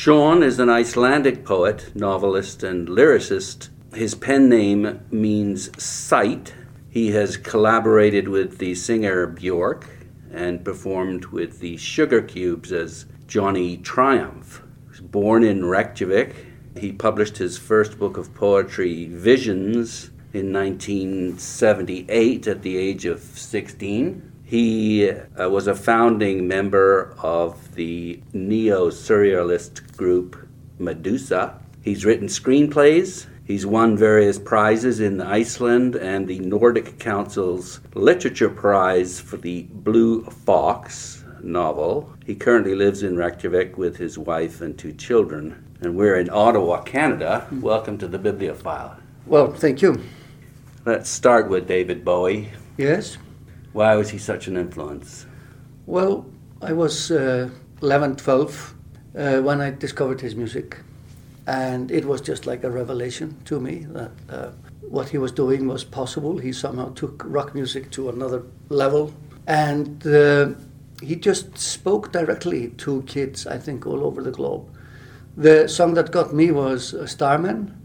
Sjón is an Icelandic poet, novelist, and lyricist. His pen name means sight. He has collaborated with the singer Bjork and performed with the Sugar Cubes as Johnny Triumph. Born in Reykjavik. He published his first book of poetry, Visions, in 1978 at the age of 16. He uh, was a founding member of the neo surrealist group Medusa. He's written screenplays. He's won various prizes in Iceland and the Nordic Council's Literature Prize for the Blue Fox novel. He currently lives in Reykjavik with his wife and two children. And we're in Ottawa, Canada. Welcome to the Bibliofile. Well, thank you. Let's start with David Bowie. Yes. Why was he such an influence? Well, I was uh, 11, 12 uh, when I discovered his music. And it was just like a revelation to me that uh, what he was doing was possible. He somehow took rock music to another level. And uh, he just spoke directly to kids, I think, all over the globe. The song that got me was uh, Starman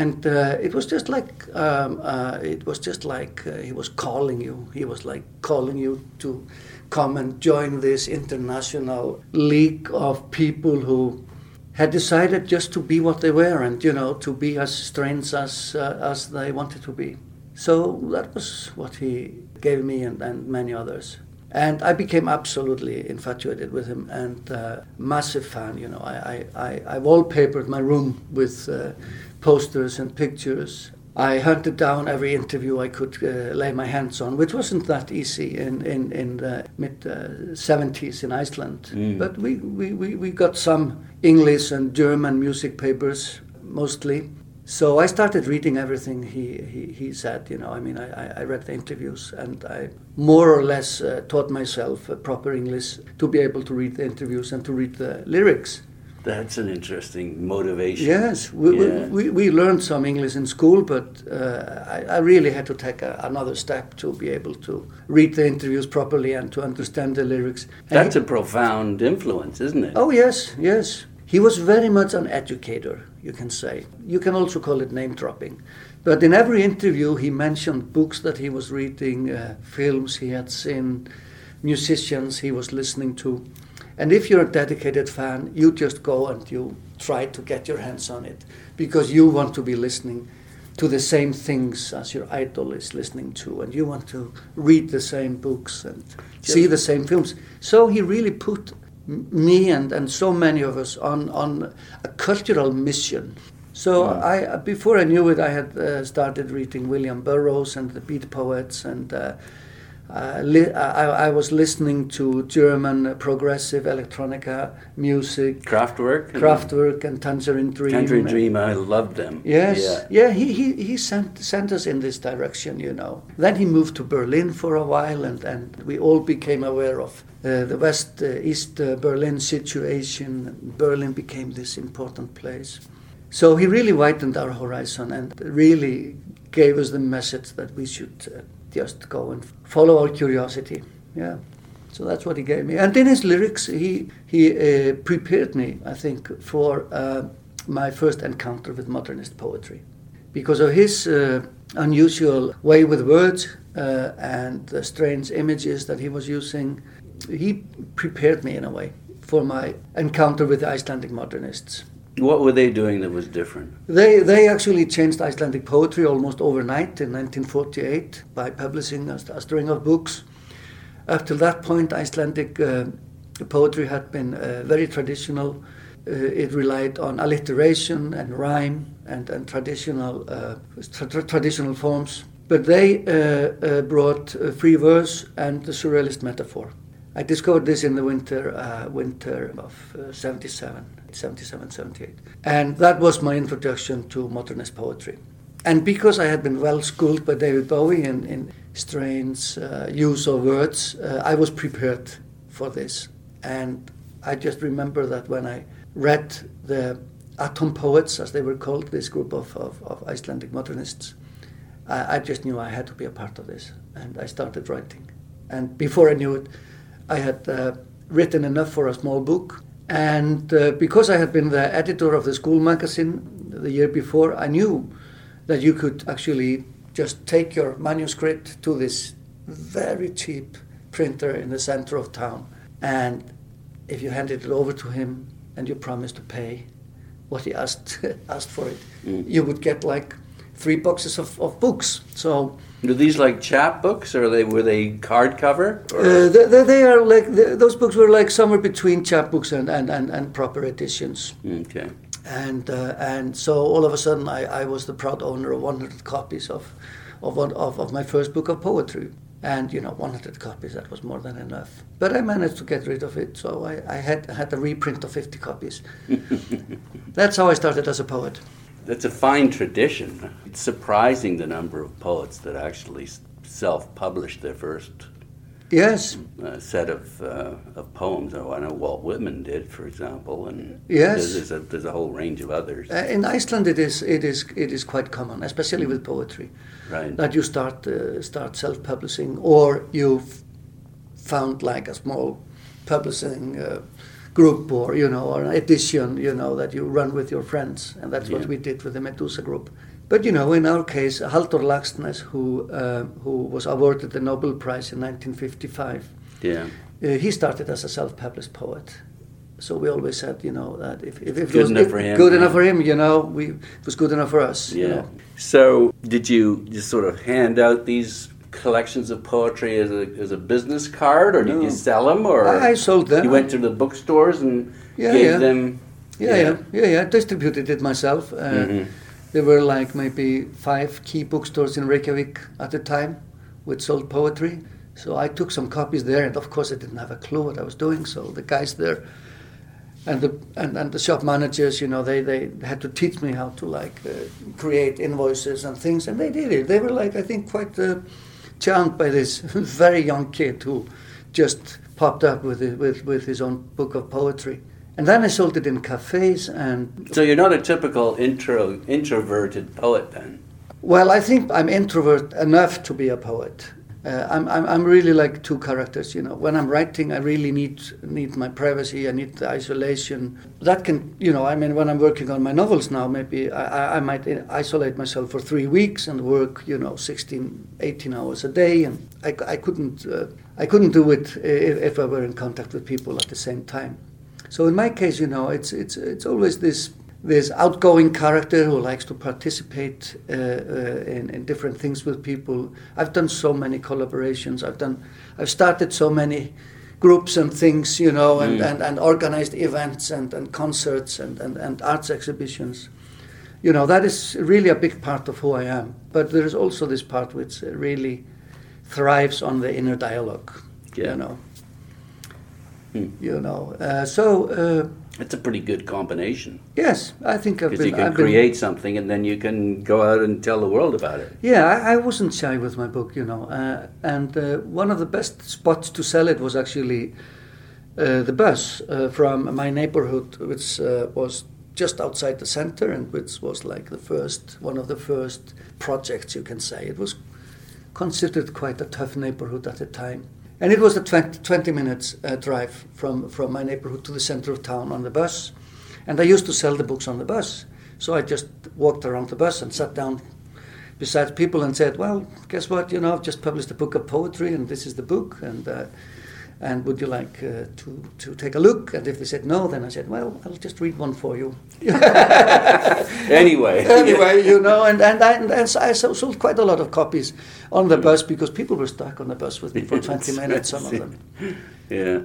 and uh, it was just like um, uh, it was just like uh, he was calling you. He was like calling you to come and join this international league of people who had decided just to be what they were and you know to be as strange as uh, as they wanted to be. So that was what he gave me and, and many others. And I became absolutely infatuated with him and uh, massive fan. You know, I, I, I, I wallpapered my room with uh, posters and pictures. I hunted down every interview I could uh, lay my hands on, which wasn't that easy in, in, in the mid uh, 70s in Iceland. Mm. But we, we, we, we got some English and German music papers mostly. So I started reading everything he, he, he said. You know, I mean, I, I read the interviews and I more or less uh, taught myself proper English to be able to read the interviews and to read the lyrics. That's an interesting motivation. Yes, we, yeah. we, we, learned some English in school, but uh, I, I, really had to take a, another step to be able to read the interviews properly and to understand the lyrics. That's he, a profound influence, isn't it? Oh, yes, yes. He was very much an educator, you can say. You can also call it name dropping. But in every interview, he mentioned books that he was reading, uh, films he had seen, musicians he was listening to. And if you're a dedicated fan, you just go and you try to get your hands on it because you want to be listening to the same things as your idol is listening to, and you want to read the same books and see the same films. So he really put me and, and so many of us on, on a cultural mission. So I, before I knew it, I had uh, started reading William Burroughs and the Beat Poets and uh, uh, I, I, was listening to German progressive electronica music, Kraftwerk, Kraftwerk, and Tangerine Dream. Tangerine Dream, I loved them. Yes, yeah, yeah he, he, he sent, sent us in this direction, you know. Then he moved to Berlin for a while, and, and we all became aware of uh, the West uh, East uh, Berlin situation. Berlin became this important place. So he really widened our horizon and really gave us the message that we should uh, just go and follow our curiosity. Yeah. So that's what he gave me. And in his lyrics, he, he uh, prepared me, I think, for uh, my first encounter with modernist poetry. Because of his uh, unusual way with words uh, and the strange images that he was using, he prepared me in a way for my encounter with Icelandic modernists. What were they doing that was different? They, they actually changed Icelandic poetry almost overnight in 1948 by publishing a, a string of books. Up to that point, Icelandic uh, poetry had been uh, very traditional. Uh, it relied on alliteration and rhyme and, and traditional, uh, tra traditional forms. But they uh, uh, brought free verse and the surrealist metaphor. I discovered this in the winter, uh, winter of uh, 77, 77, 78. And that was my introduction to modernist poetry. And because I had been well schooled by David Bowie in, in strange uh, use of words, uh, I was prepared for this. And I just remember that when I read the Atom Poets, as they were called, this group of, of, of Icelandic modernists, I, I just knew I had to be a part of this. And I started writing. And before I knew it, I had uh, written enough for a small book, And uh, because I had been the editor of the school magazine the year before, I knew that you could actually just take your manuscript to this very cheap printer in the center of town. And if you handed it over to him and you promised to pay what he asked, asked for it, mm. you would get like three boxes of, of books. So were these like chap books, or they were they hardcover? Uh, they, they, are like those books were like somewhere between chap books and, and, and, and proper editions. Okay. And uh, and so all of a sudden, I, I was the proud owner of 100 copies of of, one, of of my first book of poetry. And you know, 100 copies that was more than enough. But I managed to get rid of it, so I, I had had a reprint of 50 copies. That's how I started as a poet. That's a fine tradition. It's surprising the number of poets that actually self-publish their first yes uh, set of, uh, of poems. Oh, I know Walt Whitman did, for example, and yes, there's, a, there's a whole range of others. Uh, in Iceland, it is it is it is quite common, especially with poetry, right? That you start uh, start self-publishing, or you've found like a small publishing uh, group or you know or an edition you know that you run with your friends and that's yeah. what we did with the Medusa group but you know in our case Halldór Laxness who uh, who was awarded the Nobel Prize in 1955 yeah uh, he started as a self-published poet so we always said you know that if, if, if good it was enough for him good yeah. enough for him you know we it was good enough for us yeah you know? so did you just sort of hand out these collections of poetry as a, as a business card, or did no. you sell them, or I sold them. You went to the bookstores and yeah, gave yeah. them. Yeah, yeah, yeah, yeah. I distributed it myself. Uh, mm-hmm. There were like maybe five key bookstores in Reykjavik at the time, which sold poetry. So I took some copies there, and of course I didn't have a clue what I was doing. So the guys there and the and, and the shop managers, you know, they, they had to teach me how to like uh, create invoices and things, and they did it. They were like I think quite. Uh, charmed by this very young kid who just popped up with, it, with, with his own book of poetry. And then I sold it in cafes and. So you're not a typical intro, introverted poet then? Well, I think I'm introvert enough to be a poet. Uh, I'm, I'm, I'm really like two characters, you know. When I'm writing, I really need need my privacy. I need the isolation. That can, you know, I mean, when I'm working on my novels now, maybe I, I might isolate myself for three weeks and work, you know, 16, 18 hours a day, and I, I couldn't uh, I couldn't do it if, if I were in contact with people at the same time. So in my case, you know, it's it's it's always this this outgoing character who likes to participate uh, uh, in, in, different things with people. I've done so many collaborations. I've done, I've started so many groups and things, you know, and, mm. and, and organized events and, and concerts and, and, and arts exhibitions. You know, that is really a big part of who I am. But there is also this part which really thrives on the inner dialogue, yeah. you know. Mm. You know, uh, so uh, it's a pretty good combination. Yes, I think I've been. Because you can I've create been, something and then you can go out and tell the world about it. Yeah, I, I wasn't shy with my book, you know. Uh, and uh, one of the best spots to sell it was actually uh, the bus uh, from my neighborhood, which uh, was just outside the center and which was like the first, one of the first projects, you can say. It was considered quite a tough neighborhood at the time. And it was a 20, 20 minutes uh, drive from, from my neighborhood to the center of town on the bus. And I used to sell the books on the bus. So I just walked around the bus and sat down beside people and said, Well, guess what? You know, I've just published a book of poetry and this is the book. And uh, and would you like uh, to, to take a look? And if they said no, then I said, well, I'll just read one for you. anyway. anyway, you know, and, and, I, and I sold quite a lot of copies on the bus because people were stuck on the bus with me for 20 minutes, some of them. Yeah.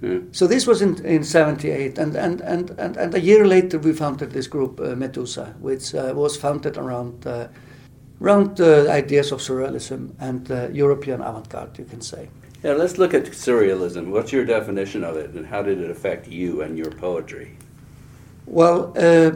Yeah. So this was in, in 78, and, and, and, and, and a year later we founded this group, uh, Medusa, which uh, was founded around, uh, around uh, ideas of surrealism and uh, European avant garde, you can say. Yeah, let's look at surrealism. What's your definition of it, and how did it affect you and your poetry? Well, uh,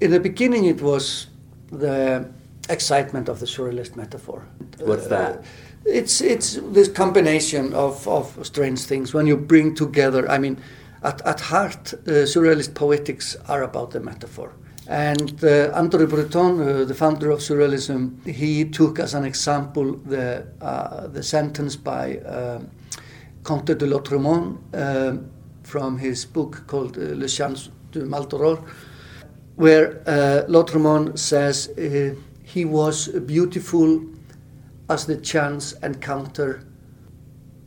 in the beginning, it was the excitement of the surrealist metaphor. What's that? Uh, it's it's this combination of, of strange things when you bring together. I mean, at, at heart, uh, surrealist poetics are about the metaphor. And uh, André Breton, uh, the founder of Surrealism, he took as an example the, uh, the sentence by uh, Comte de Lautréamont, uh, from his book called uh, Le Chant du Maldoror, where Lautréamont says he was beautiful as the chance encounter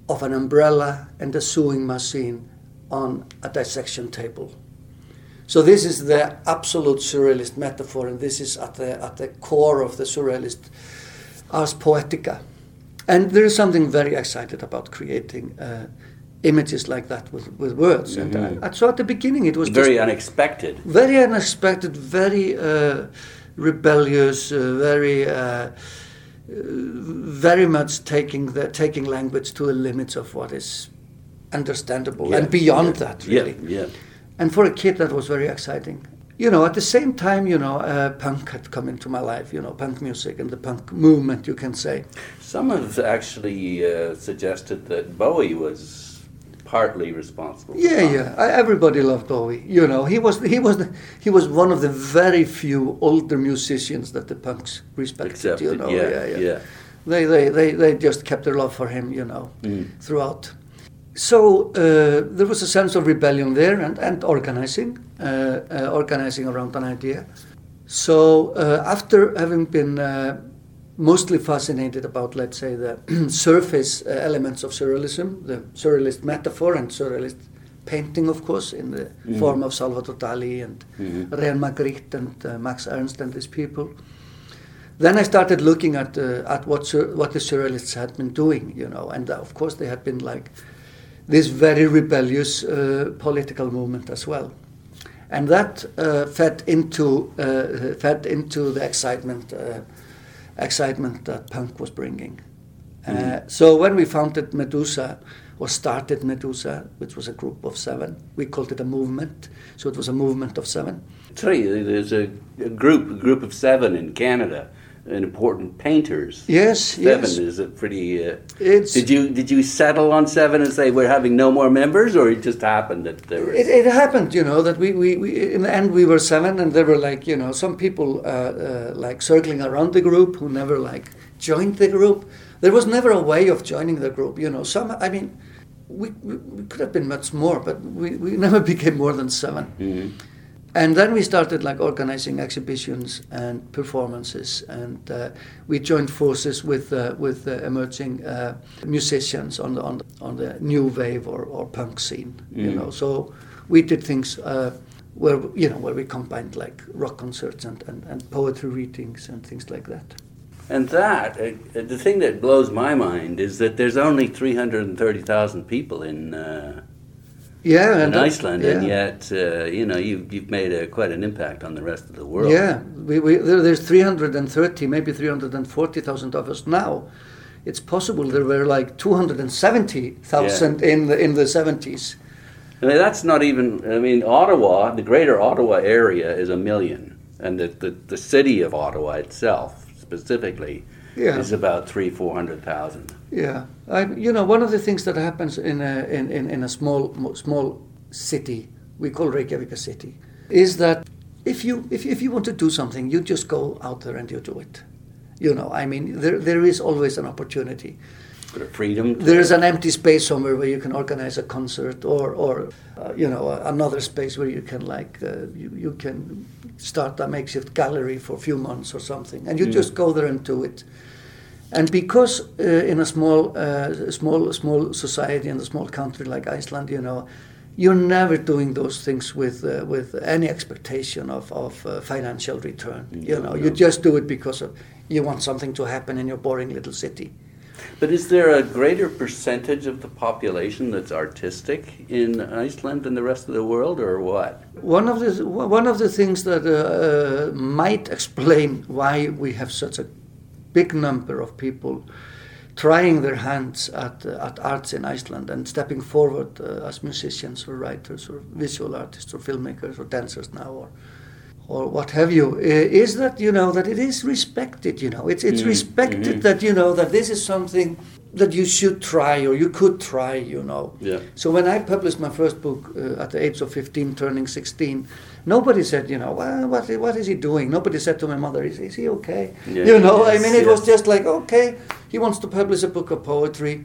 of an umbrella and a sewing machine on a dissection table. So this is the absolute surrealist metaphor, and this is at the at the core of the surrealist ars poetica. And there is something very excited about creating uh, images like that with, with words. Mm-hmm. And uh, so at the beginning it was very unexpected. very unexpected, very uh, rebellious, uh, very. Uh, very much taking the taking language to the limits of what is understandable Yeah, and beyond yeah, that really Yeah, yeah. And for a kid that was very exciting you know at the same time you know uh, punk had come into my life you know punk music and the punk movement you can say Some have actually uh, suggested that Bowie was partly responsible. for yeah yeah I, everybody loved bowie you know he was he was the, he was one of the very few older musicians that the punks respected Accepted, you know yeah, yeah. They, they, they, they just kept their love for him, you know, Mm. throughout. So uh, there was a sense of rebellion there and, and organizing, uh, uh, organizing around an idea. So uh, after having been uh, mostly fascinated about, let's say, the surface uh, elements of surrealism, the surrealist metaphor and surrealist painting, of course, in the Mhm. form of Salvador Dali and Mhm. René Magritte and uh, Max Ernst and these people. Then I started looking at uh, at what sur- what the surrealists had been doing, you know, and of course they had been like this very rebellious uh, political movement as well, and that uh, fed into uh, fed into the excitement uh, excitement that punk was bringing. Uh, Mhm. so when we founded Medusa, or started Medusa, which was a group of seven, we called it a movement. So it was a movement of seven. tell you, there's a, a group, a group of seven in Canada, and important painters. Yes, Seven yes. is a pretty. Uh, It's- did you did you settle on seven and say we're having no more members, or it just happened that there was? It, it happened, you know, that we, we, we, in the end, we were seven, and there were like, you know, some people uh, uh, like circling around the group who never like joined the group. There was never a way of joining the group, you know. Some, I mean, we, we, we could have been much more, but we, we never became more than seven. Mhm. And then we started like organizing exhibitions and performances, and uh, we joined forces with uh, with uh, emerging uh, musicians on the on the, on the new wave or, or punk scene. You Mm. know, so we did things uh, where you know where we combined like rock concerts and, and, and poetry readings and things like that. And that, uh, the thing that blows my mind is that there's only 330,000 people in, uh, Yeah, in and that- Iceland, and yeah. yet, uh, you know, you've, you've made a, quite an impact on the rest of the world. Yeah, we, we, there, there's 330, maybe 340,000 of us now. It's possible there were like 270,000 in the in the 70s. I mean, that's not even, I mean, Ottawa, the greater Ottawa area is a million, and the, the, the city of Ottawa itself, specifically, Yeah. is about three, 400,000. Yeah, I, you know, one of the things that happens in a in, in, in a small small city, we call Reykjavik a city, is that if you if, if you want to do something, you just go out there and you do it. You know, I mean, there there is always an opportunity. Freedom. There is an empty space somewhere where you can organize a concert, or, or uh, you know, another space where you can like uh, you, you can start a makeshift gallery for a few months or something, and you Mm. just go there and do it. And because uh, in a small, uh, small, small society in a small country like Iceland, you know, you're never doing those things with uh, with any expectation of of uh, financial return. You know, no. you just do it because of you want something to happen in your boring little city. But is there a greater percentage of the population that's artistic in Iceland than the rest of the world, or what? One of the one of the things that uh, uh, might explain why we have such a big number of people trying their hands at uh, at arts in Iceland and stepping forward uh, as musicians or writers or visual artists or filmmakers or dancers now or or what have you is that you know that it is respected you know it's it's Mm, respected mhm. that you know that this is something that you should try or you could try you know Yeah. so when I published my first book uh, at the age of 15, turning 16, nobody said, you know, well, what, what is he doing? Nobody said to my mother, is, is he okay? Yeah, you know, I mean, it was just like, okay, he wants to publish a book of poetry.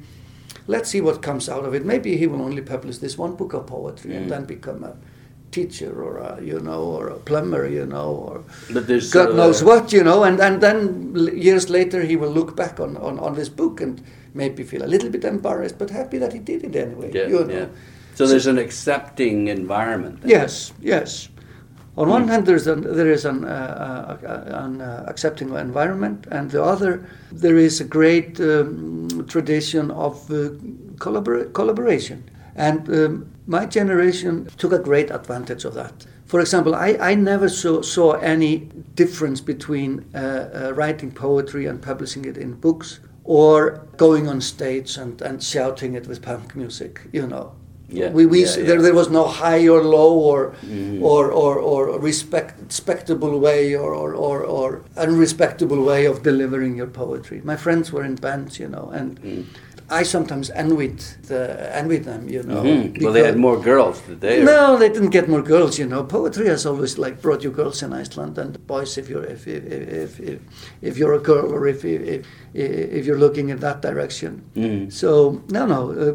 let's see what comes out of it. Maybe he will only publish this one book of poetry Mm. and then become a teacher or a, you know, or a plumber, you know, or But there's God uh, knows what, you know, and, and then years later he will look back on, on, on this book and maybe feel a little bit embarrassed, but happy that he did it anyway. Yeah, you know. yeah. So there's an accepting environment. then. Yes, yes. On Hmm. one hand, there's an, there is an, uh, uh, an uh, accepting environment, and the other, there is a great um, tradition of uh, collabor- collaboration. And um, my generation took a great advantage of that. For example, I, I never saw, saw any difference between uh, uh, writing poetry and publishing it in books or going on stage and, and shouting it with punk music, you know. Yeah, We, we, yeah, yeah. There, there was no high or low or, Mhm. or, or, or respect, respectable way or, or, or, or unrespectable way of delivering your poetry. My friends were in bands, you know, and Mm. I sometimes envied, the, envied them, you know. Mhm. Well, they had more girls, did they? no, they didn't get more girls. You know, poetry has always like brought you girls in Iceland and boys if you're if if if, if, if you're a girl or if if if you're looking in that direction. Mhm. So no, no, uh,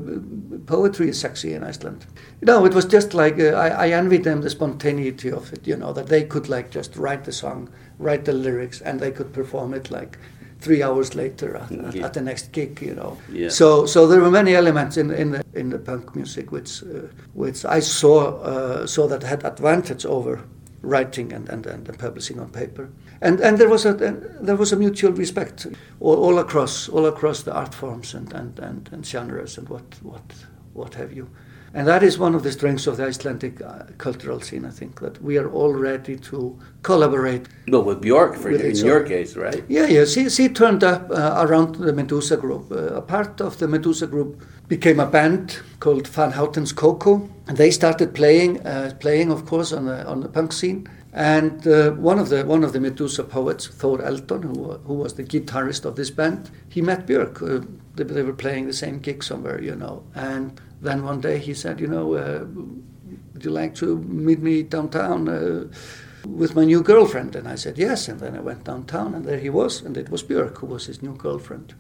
poetry is sexy in Iceland. No, it was just like uh, I, I envied them the spontaneity of it. You know that they could like just write the song, write the lyrics, and they could perform it like three hours later at, Yeah. at the next gig. You know. Yeah. So so there were many elements in in the in the punk music which uh, which I saw uh, saw that had advantage over writing and, and, and publishing on paper. And and there was a there was a mutual respect all, all across all across the art forms and, and, and, and genres and what what what have you. And that is one of the strengths of the Icelandic uh, cultural scene, I think, that we are all ready to collaborate Well, with Bjork, for With in your case, right? yeah, yeah. She, she turned up uh, around the Medusa group. Uh, a part of the Medusa group became a band called Van Houten's Coco, and they started playing, uh, playing of course on the on the punk scene. And uh, one of the one of the Medusa poets, Thor Eldon, who, who was the guitarist of this band, he met Björk. Uh, they, they were playing the same gig somewhere, you know. And then one day he said, you know, uh, would you like to meet me downtown? Uh, with my new girlfriend. And I said, yes. And then I went downtown, and there he was, and it was Björk, who was his new girlfriend.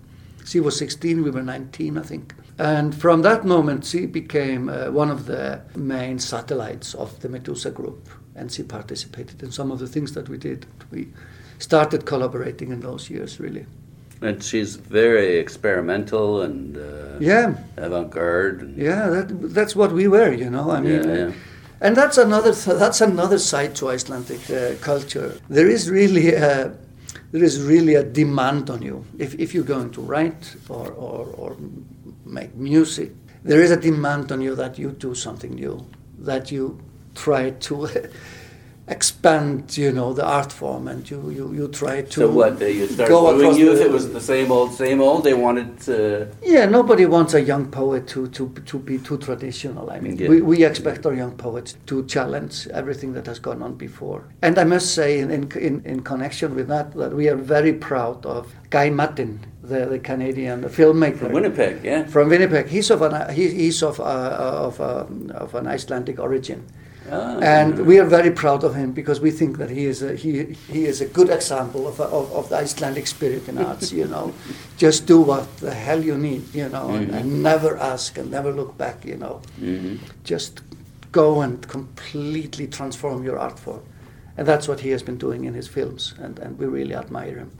She was 16, we were 19, I think. And from that moment, she became uh, one of the main satellites of the Medusa group, and she participated in some of the things that we did. We started collaborating in those years, really. And she's very experimental and uh, Yeah, avant-garde. Yeah, that, that's what we were, you know. I mean, Yeah, yeah. and that's another th- that's another side to Icelandic uh, culture. There is really a, there is really a demand on you if, if you're going to write or, or, or make music. There is a demand on you that you do something new, that you try to expand, you know, the art form, and you, you, you try to so what? They you start go across you the- if it was the same old, same old. They wanted to. Yeah, nobody wants a young poet to, to, to be too traditional. I mean, Yeah. we, we expect our young poets to challenge everything that has gone on before. And I must say, in, in, in, in connection with that, that we are very proud of Guy Maddin, the, the Canadian filmmaker. From Winnipeg, yeah. From Winnipeg. He's of an, he, he's of, uh, of, uh, of an Icelandic origin. Ah, And we are very proud of him because we think that he is a, he, he is a good example of, of, of the Icelandic spirit in arts, you know. Just do what the hell you need, you know, and, and never ask and never look back, you know. Mhm. Just go and completely transform your art form. And that's what he has been doing in his films, and, and we really admire him.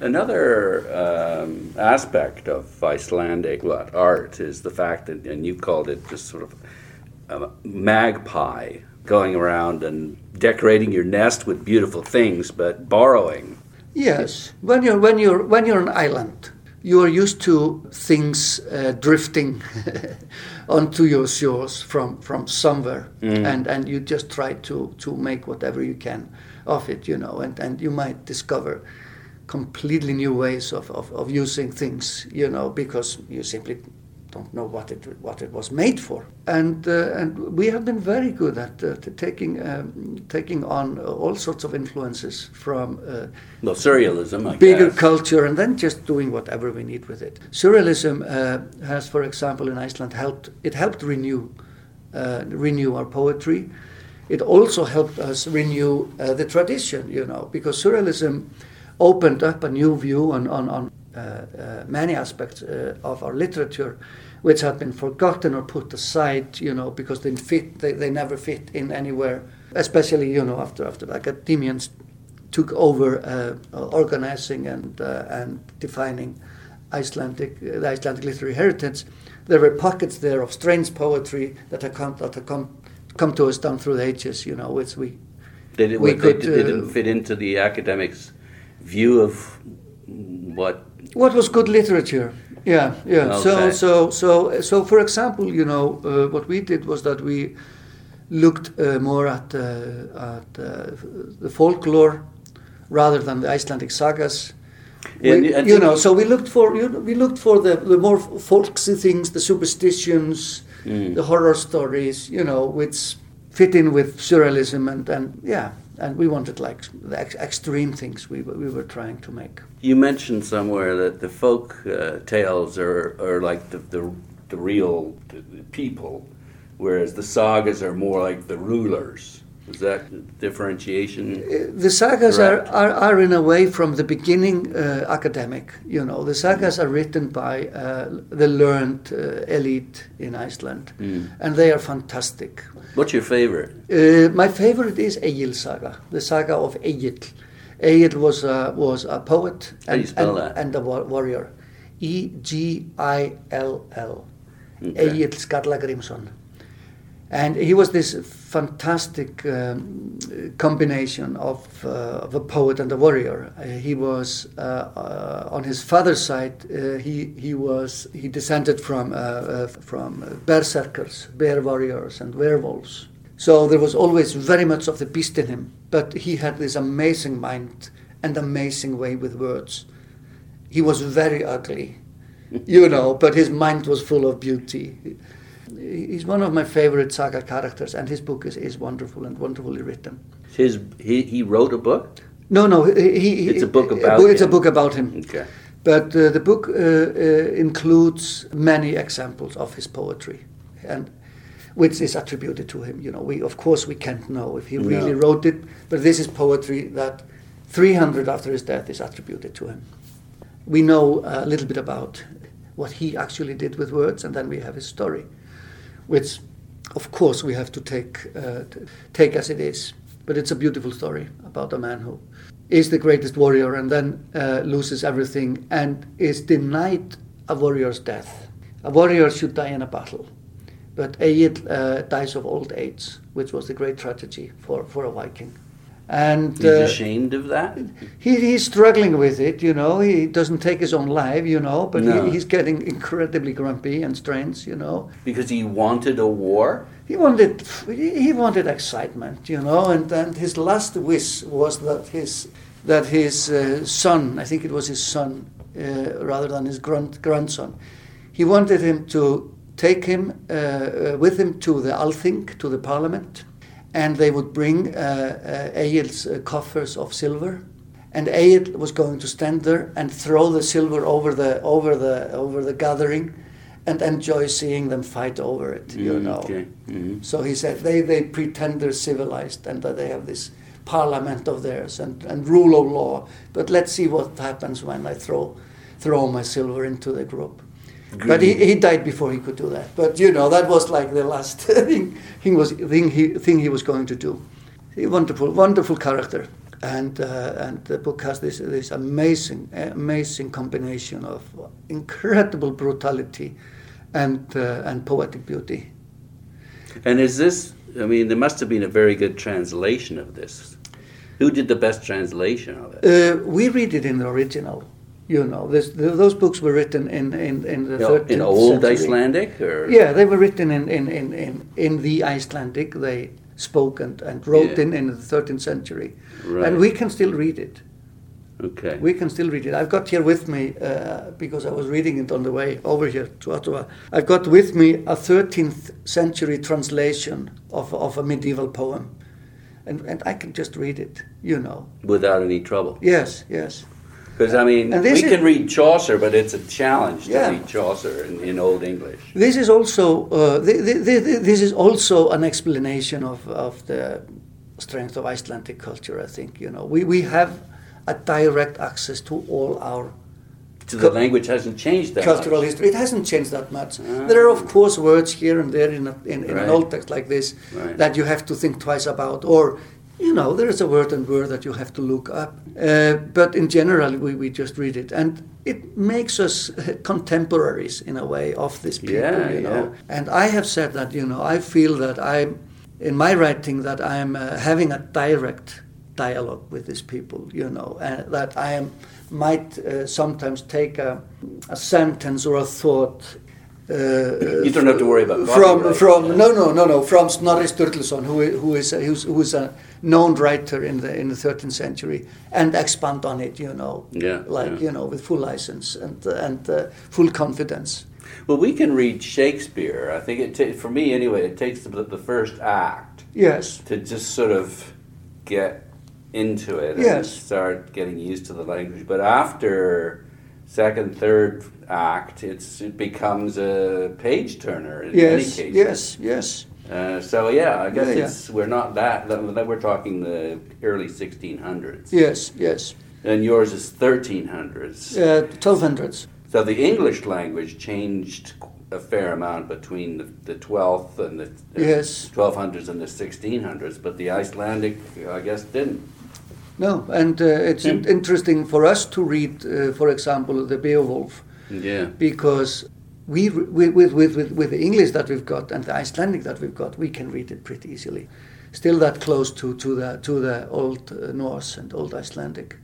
Another um, aspect of Icelandic art is the fact that, and you called it just sort of a magpie, going around and decorating your nest with beautiful things, but borrowing. Yes, when you're when you're when you're on an island, you are used to things uh, drifting onto your shores from from somewhere, and and you just try to to make whatever you can of it, you know, and and you might discover completely new ways of, of, of using things, you know, because you simply don't know what it what it was made for. And uh, and we have been very good at uh, taking um, taking on all sorts of influences from. Uh, Well, surrealism, I bigger guess. culture and then just doing whatever we need with it. Surrealism uh, has, for example, in Iceland helped. It helped renew uh, renew our poetry. It also helped us renew uh, the tradition, you know, because surrealism opened up a new view on on, on uh, uh, many aspects uh, of our literature, which had been forgotten or put aside, you know, because they fit, they, they never fit in anywhere, especially, you know, after, after the academians took over uh, organizing and, uh, and defining Icelandic, uh, the Icelandic literary heritage. There were pockets there of strange poetry that have come, that have come, come to us down through the ages, you know, which we, Did it, We they- could, they didn't uh, fit into the academics' view of what What was good literature? Yeah, yeah. So, Okay. so, so, so, for example, you know, uh, what we did was that we looked uh, more at uh, at uh, the folklore rather than the Icelandic sagas. Yeah, We- and I you know, so we looked for you know, we looked for the, the more folksy things, the superstitions, Mm. the horror stories, you know, which fit in with surrealism and, and yeah, and we wanted like the ex- extreme things we we were trying to make. You mentioned somewhere that the folk uh, tales are, are like the, the, the real people, whereas the sagas are more like the rulers. Is that differentiation? The sagas are, Correct. are, are in a way from the beginning uh, academic. You know, the sagas are written by uh, the learned uh, elite in Iceland, Mm. and they are fantastic. What's your favorite? Uh, my favorite is Egil saga, the saga of Egil. Egil was a, was a poet How do you and, and, and a wa- warrior. E G I L L. Okay. Egil Skallagrimsson. And he was this fantastic um, combination of, uh, of a poet and a warrior. Uh, he was uh, uh, on his father's side. Uh, he he was he descended from uh, from berserkers, bear warriors, and werewolves. So there was always very much of the beast in him. But he had this amazing mind and amazing way with words. He was very ugly, you know, but his mind was full of beauty. He's one of my favorite saga characters, and his book is, is wonderful and wonderfully written. His he, he wrote a book. No, no, he, he, It's a book about It's a him. book about him. Okay. But uh, the book uh, uh, includes many examples of his poetry, and which is attributed to him. You know, we of course we can't know if he really No. wrote it, but this is poetry that 300 after his death is attributed to him. We know a little bit about what he actually did with words, and then we have his story, which, of course, we have to take uh, take as it is. But it's a beautiful story about a man who is the greatest warrior and then uh, loses everything and is denied a warrior's death. A warrior should die in a battle, but Egil uh, dies of old age, which was the great tragedy for, for a Viking. And He's uh, ashamed of that. he, he's struggling with it, you know. He doesn't take his own life, you know, but No. he, he's getting incredibly grumpy and strange, you know. Because he wanted a war. He wanted he wanted excitement, you know, and, and his last wish was that his that his uh, son, I think it was his son uh, rather than his grand, grandson, he wanted him to take him uh, uh, with him to the Althing, to the parliament, and they would bring uh, uh, uh, coffers of silver. And Egil was going to stand there and throw the silver over the over the over the gathering, and enjoy seeing them fight over it. You Mm, know. Okay. Mhm. So he said they, they pretend they're civilized and that they have this parliament of theirs and, and rule of law. But let's see what happens when I throw throw my silver into the group. But he, he died before he could do that. But you know that was like the last thing he was thing he thing he was going to do. A wonderful wonderful character. And uh, and the book has this this amazing amazing combination of incredible brutality and uh, and poetic beauty. And is this? I mean, there must have been a very good translation of this. Who did the best translation of it? Uh, we read it in the original. You know, this, those books were written in in, in the No, 13th in old century. Icelandic, or Yeah, they were written in in, in, in, in the Icelandic. They spoke and, and wrote Yeah. in in the 13th century, Right. and we can still read it. Okay. We can still read it. I've got here with me uh, because I was reading it on the way over here to Ottawa. I've got with me a 13th century translation of of a medieval poem, and and I can just read it. You know. Without any trouble. Yes, yes. Because I mean, we is- can read Chaucer, but it's a challenge to Yeah. read Chaucer in, in Old English. This is also uh, th- th- th- this is also an explanation of, of the strength of Icelandic culture. I think you know we, we have a direct access to all our So the language hasn't changed that cultural much. history. It hasn't changed that much. Ah. There are, of course, words here and there in, a, in, in Right. an old text like this Right. that you have to think twice about, or you know, there is a word and word that you have to look up. Uh, but in general, we, we just read it, and it makes us contemporaries in a way of these people. Yeah, you know, yeah. and I have said that you know I feel that I'm in my writing that I'm uh, having a direct dialogue with these people, you know, and that I am might uh, sometimes take a, a sentence or a thought. Uh, You don't have to worry about from copyright. from no no no no from Snorri Sturluson who who is a, who's, who is a known writer in the in the 13th century and expand on it you know Yeah, like yeah. you know with full license and and uh, full confidence Well, we can read Shakespeare. I think it ta- for me anyway. It takes the, the first act yes to just sort of get into it and Yes. start getting used to the language. But after second, third act, it's it becomes a page turner in many yes cases. yes yes Uh, so yeah, I guess Yeah, yeah. we're not that. that- that We're talking the early 1600s, yes yes and yours is 1300s. uh, 1200s So the English language changed a fair amount between the, the 12th and the Yes. 1200s and the 1600s, but the Icelandic, I guess, didn't. No and uh, it's Hmm. interesting for us to read uh, for example the Beowulf Yeah. because we with, with, with, with, with the English that we've got and the Icelandic that we've got, we can read it pretty easily. Still that close to, to the to the old uh, Norse and old Icelandic.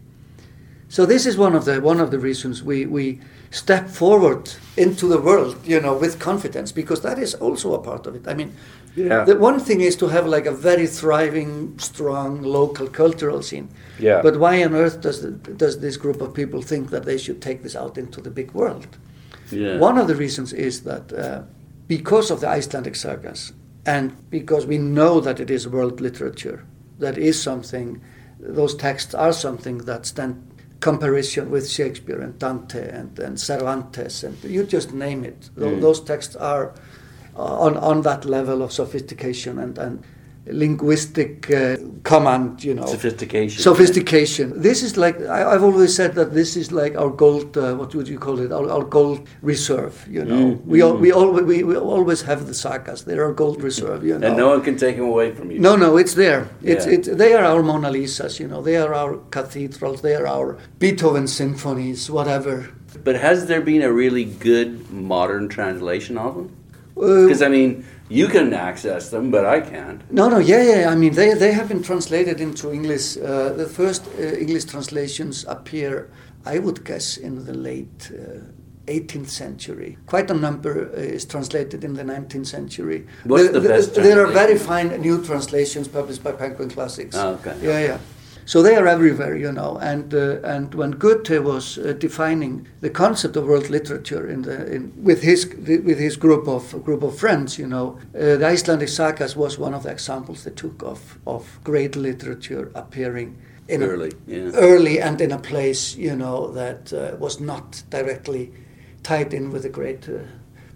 So this is one of the one of the reasons we, we step forward into the world, you know, with confidence, because that is also a part of it. I mean, Yeah. the one thing is to have like a very thriving, strong local cultural scene. Yeah. But why on earth does the, does this group of people think that they should take this out into the big world? Yeah. One of the reasons is that uh, because of the Icelandic sagas and because we know that it is world literature, that is something, those texts are something that stand comparison with Shakespeare and Dante and, and Cervantes and you just name it. Tho- Mm. Those texts are on, on that level of sophistication and, and linguistic uh, command, you know Sophistication. sophistication. This is like I, I've always said that this is like our gold. Uh, what would you call it? Our, our gold reserve. You know, Mm, we al- we always we, we always have the sagas. They're our gold reserve. You know. And no one can take them away from you. No, no, it's there. It's Yeah. it. They are our Mona Lisas. You know, they are our cathedrals. They are our Beethoven symphonies. Whatever. But has there been a really good modern translation of them? Uh, Because I mean, you can access them, but I can't. No, no, yeah, yeah. I mean, they, they have been translated into English. Uh, the first uh, English translations appear, I would guess, in the late uh, 18th century. Quite a number uh, is translated in the 19th century. What's There- the there- best There are very fine new translations published by Penguin Classics. Ah, okay. Yeah, yeah. So they are everywhere, you know. And uh, and when Goethe was uh, defining the concept of world literature in the in, with his with his group of group of friends, you know, uh, the Icelandic sagas was one of the examples they took of of great literature appearing in Early, a, yeah. early and in a place, you know, that uh, was not directly tied in with the great uh,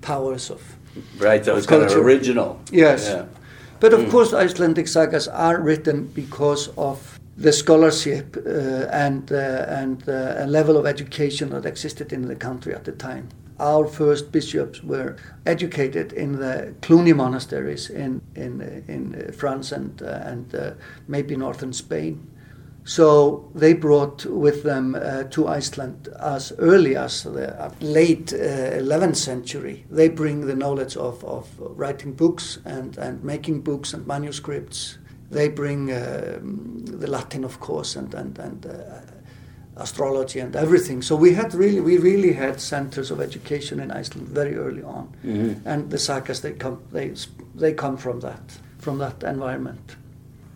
powers of Right, so Of it's kind of original. Yes. Yeah. But of Mm. course, Icelandic sagas are written because of the scholarship uh, and uh, and uh, a level of education that existed in the country at the time. Our first bishops were educated in the Cluny monasteries in in in France and and maybe northern Spain. So they brought with them uh, to Iceland as early as the late uh, 11th century. They bring the knowledge of, of writing books and, and making books and manuscripts. They bring um, the Latin, of course, and, and, and uh, astrology and everything. So we had really, we really had centers of education in Iceland very early on, Mhm. and the sagas they come they they come from that from that environment.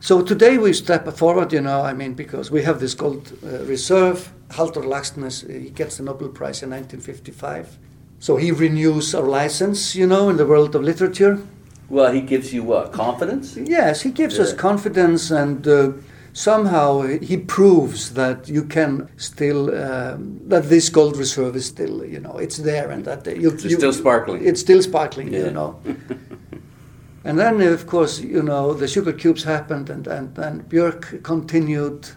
So today we step forward, you know, I mean, because we have this gold uh, reserve. Halldór Laxness, uh, he gets the Nobel Prize in 1955. So he renews our license, you know, in the world of literature. Well, he gives you what? Confidence? Yes, he gives us confidence and uh, somehow he proves that you can still, um, that this gold reserve is still, you know, it's there and that you, It's still sparkling. It's still sparkling, Yeah. you know. And then, of course, you know, the sugar cubes happened and, and, and Björk continued.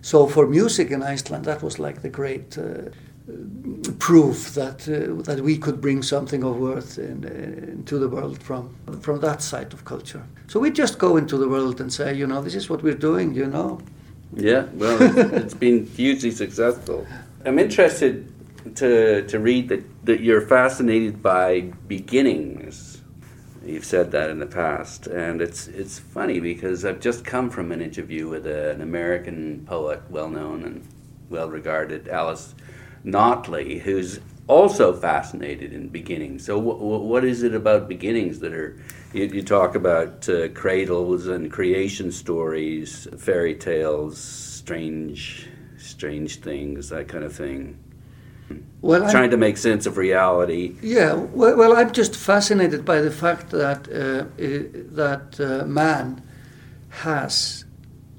So for music in Iceland, that was like the great uh, proof that uh, that we could bring something of worth in, uh, into the world from from that side of culture. So we just go into the world and say, you know, this is what we're doing, you know. Yeah, well, it's, been hugely successful. I'm interested to to read that that you're fascinated by beginnings. You've said that in the past, and it's it's funny because I've just come from an interview with a, an American poet, well known and well regarded, Alice Notley, who's also fascinated in beginnings. So, w- w- what is it about beginnings that are? You, you talk about uh, cradles and creation stories, fairy tales, strange, strange things, that kind of thing. Well, I'm- Trying to make sense of reality. Yeah, well, well, I'm just fascinated by the fact that uh, i- that uh, man has,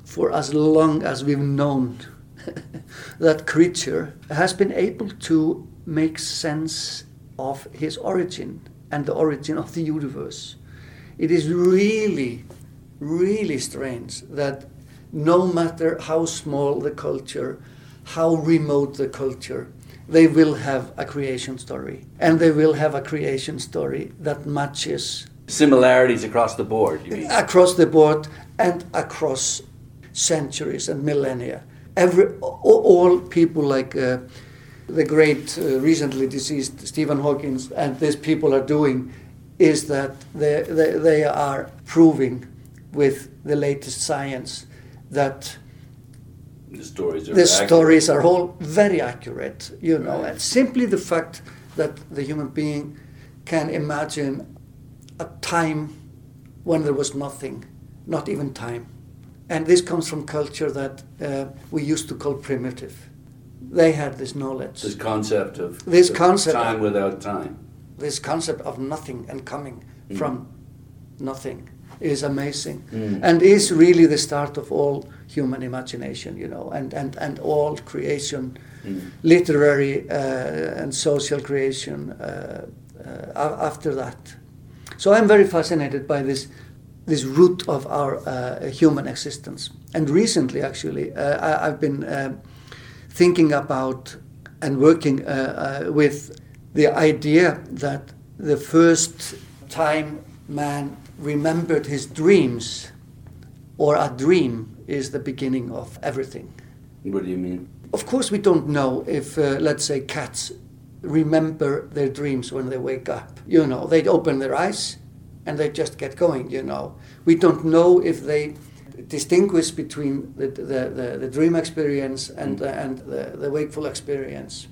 for as long as we've known that creature, has been able to make sense of his origin and the origin of the universe. It is really, really strange that no matter how small the culture, how remote the culture, they will have a creation story. And they will have a creation story that matches Similarities across the board, you mean? across the board and across centuries and millennia. Every, a- all people like uh, the great, uh, recently deceased Stephen Hawking and these people are doing is that they, they, they are proving with the latest science that The stories are the accurate. stories are all very accurate, you know, Right. and simply the fact that the human being can imagine a time when there was nothing, not even time. And this comes from culture that uh, we used to call primitive. They had this knowledge, This concept of This concept- time without time. this concept of nothing and coming Mm. from nothing is amazing Mm. and is really the start of all human imagination, you know, and, and, and all creation, Mm. literary uh, and social creation uh, uh, after that. So I'm very fascinated by this, this root of our uh, human existence. And recently, actually, uh, I, I've been uh, thinking about and working uh, with the idea that the first time man remembered his dreams or a dream is the beginning of everything. What do you mean? Of course, we don't know if, uh, let's say, cats remember their dreams when they wake up. You know, they open their eyes and they just get going, you know. We don't know if they distinguish between the, the, the, the dream experience and, mm. the, and the, the wakeful experience.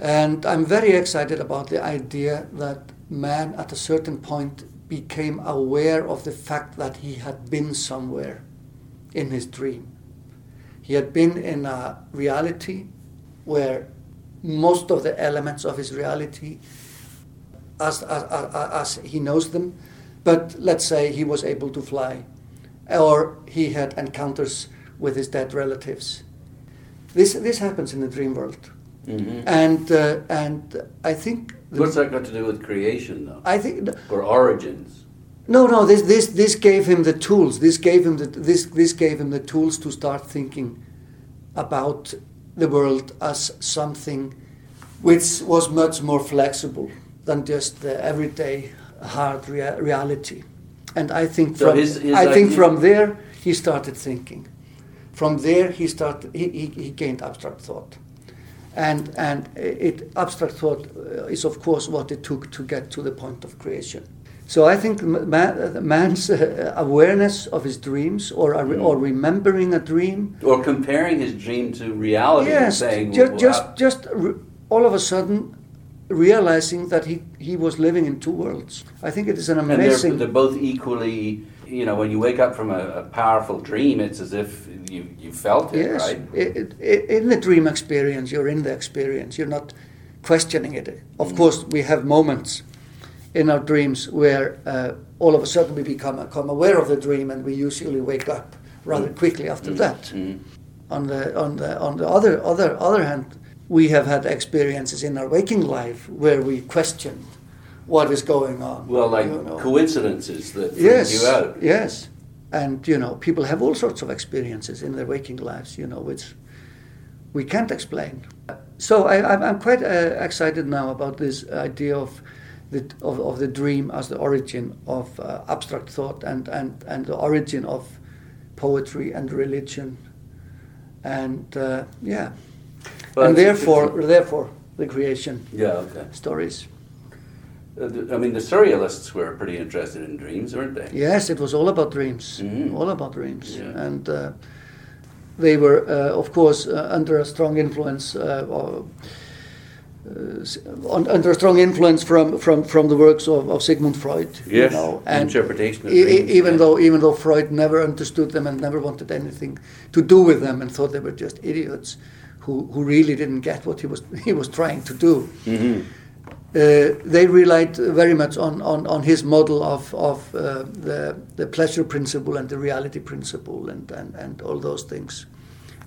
And I'm very excited about the idea that man at a certain point became aware of the fact that he had been somewhere in his dream. He had been in a reality where most of the elements of his reality, as, as, as, as he knows them, but let's say he was able to fly, or he had encounters with his dead relatives. This, this happens in the dream world. hmm And, uh, and I think. What's that got to do with creation, though, I think or origins? no, no. This, this, this gave him the tools. This gave him the this, this gave him the tools to start thinking about the world as something which was much more flexible than just the everyday hard rea- reality. And I think So from his- his I think idea- from there he started thinking. From there he started he, he, he gained abstract thought. And, and it, abstract thought uh, is, of course, what it took to get to the point of creation. So I think man, man's uh, awareness of his dreams or, a Mm. or remembering a dream, Or comparing his dream to reality and yes, saying, ju- well, just, just all of a sudden realizing that he, he was living in two worlds. I think it is an and they're, amazing. they're both equally, you know, when you wake up from a, a powerful dream, it's as if you, you felt it, Yes, right? i- i- in the dream experience, you're in the experience. You're not questioning it. Of Mm. course, we have moments in our dreams where uh, all of a sudden we become, become aware of the dream, and we usually wake up rather quickly after that. Mm. On the on the on the other other other hand, we have had experiences in our waking life where we question what is going on. Well, like you know. coincidences that yes, you out. yes, and you know, people have all sorts of experiences in their waking lives, you know, which we can't explain. so I, I'm, I'm quite uh, excited now about this idea of the, of, of the dream as the origin of uh, abstract thought and, and, and the origin of poetry and religion. And uh, yeah, And therefore, it's- therefore, the creation Yeah, okay. stories. Uh, I mean, the surrealists were pretty interested in dreams, weren't they? Yes, it was all about dreams, Mhm. all about dreams, Yeah. and uh, they were, uh, of course, uh, under a strong influence. Uh, or, uh, on, under a strong influence from, from, from the works of, of Sigmund Freud, you Yes, know, interpretation of e- even yeah. though even though Freud never understood them and never wanted anything to do with them and thought they were just idiots who, who really didn't get what he was he was trying to do. Mhm. Uh, they relied very much on, on, on his model of, of uh, the, the pleasure principle and the reality principle and, and, and all those things.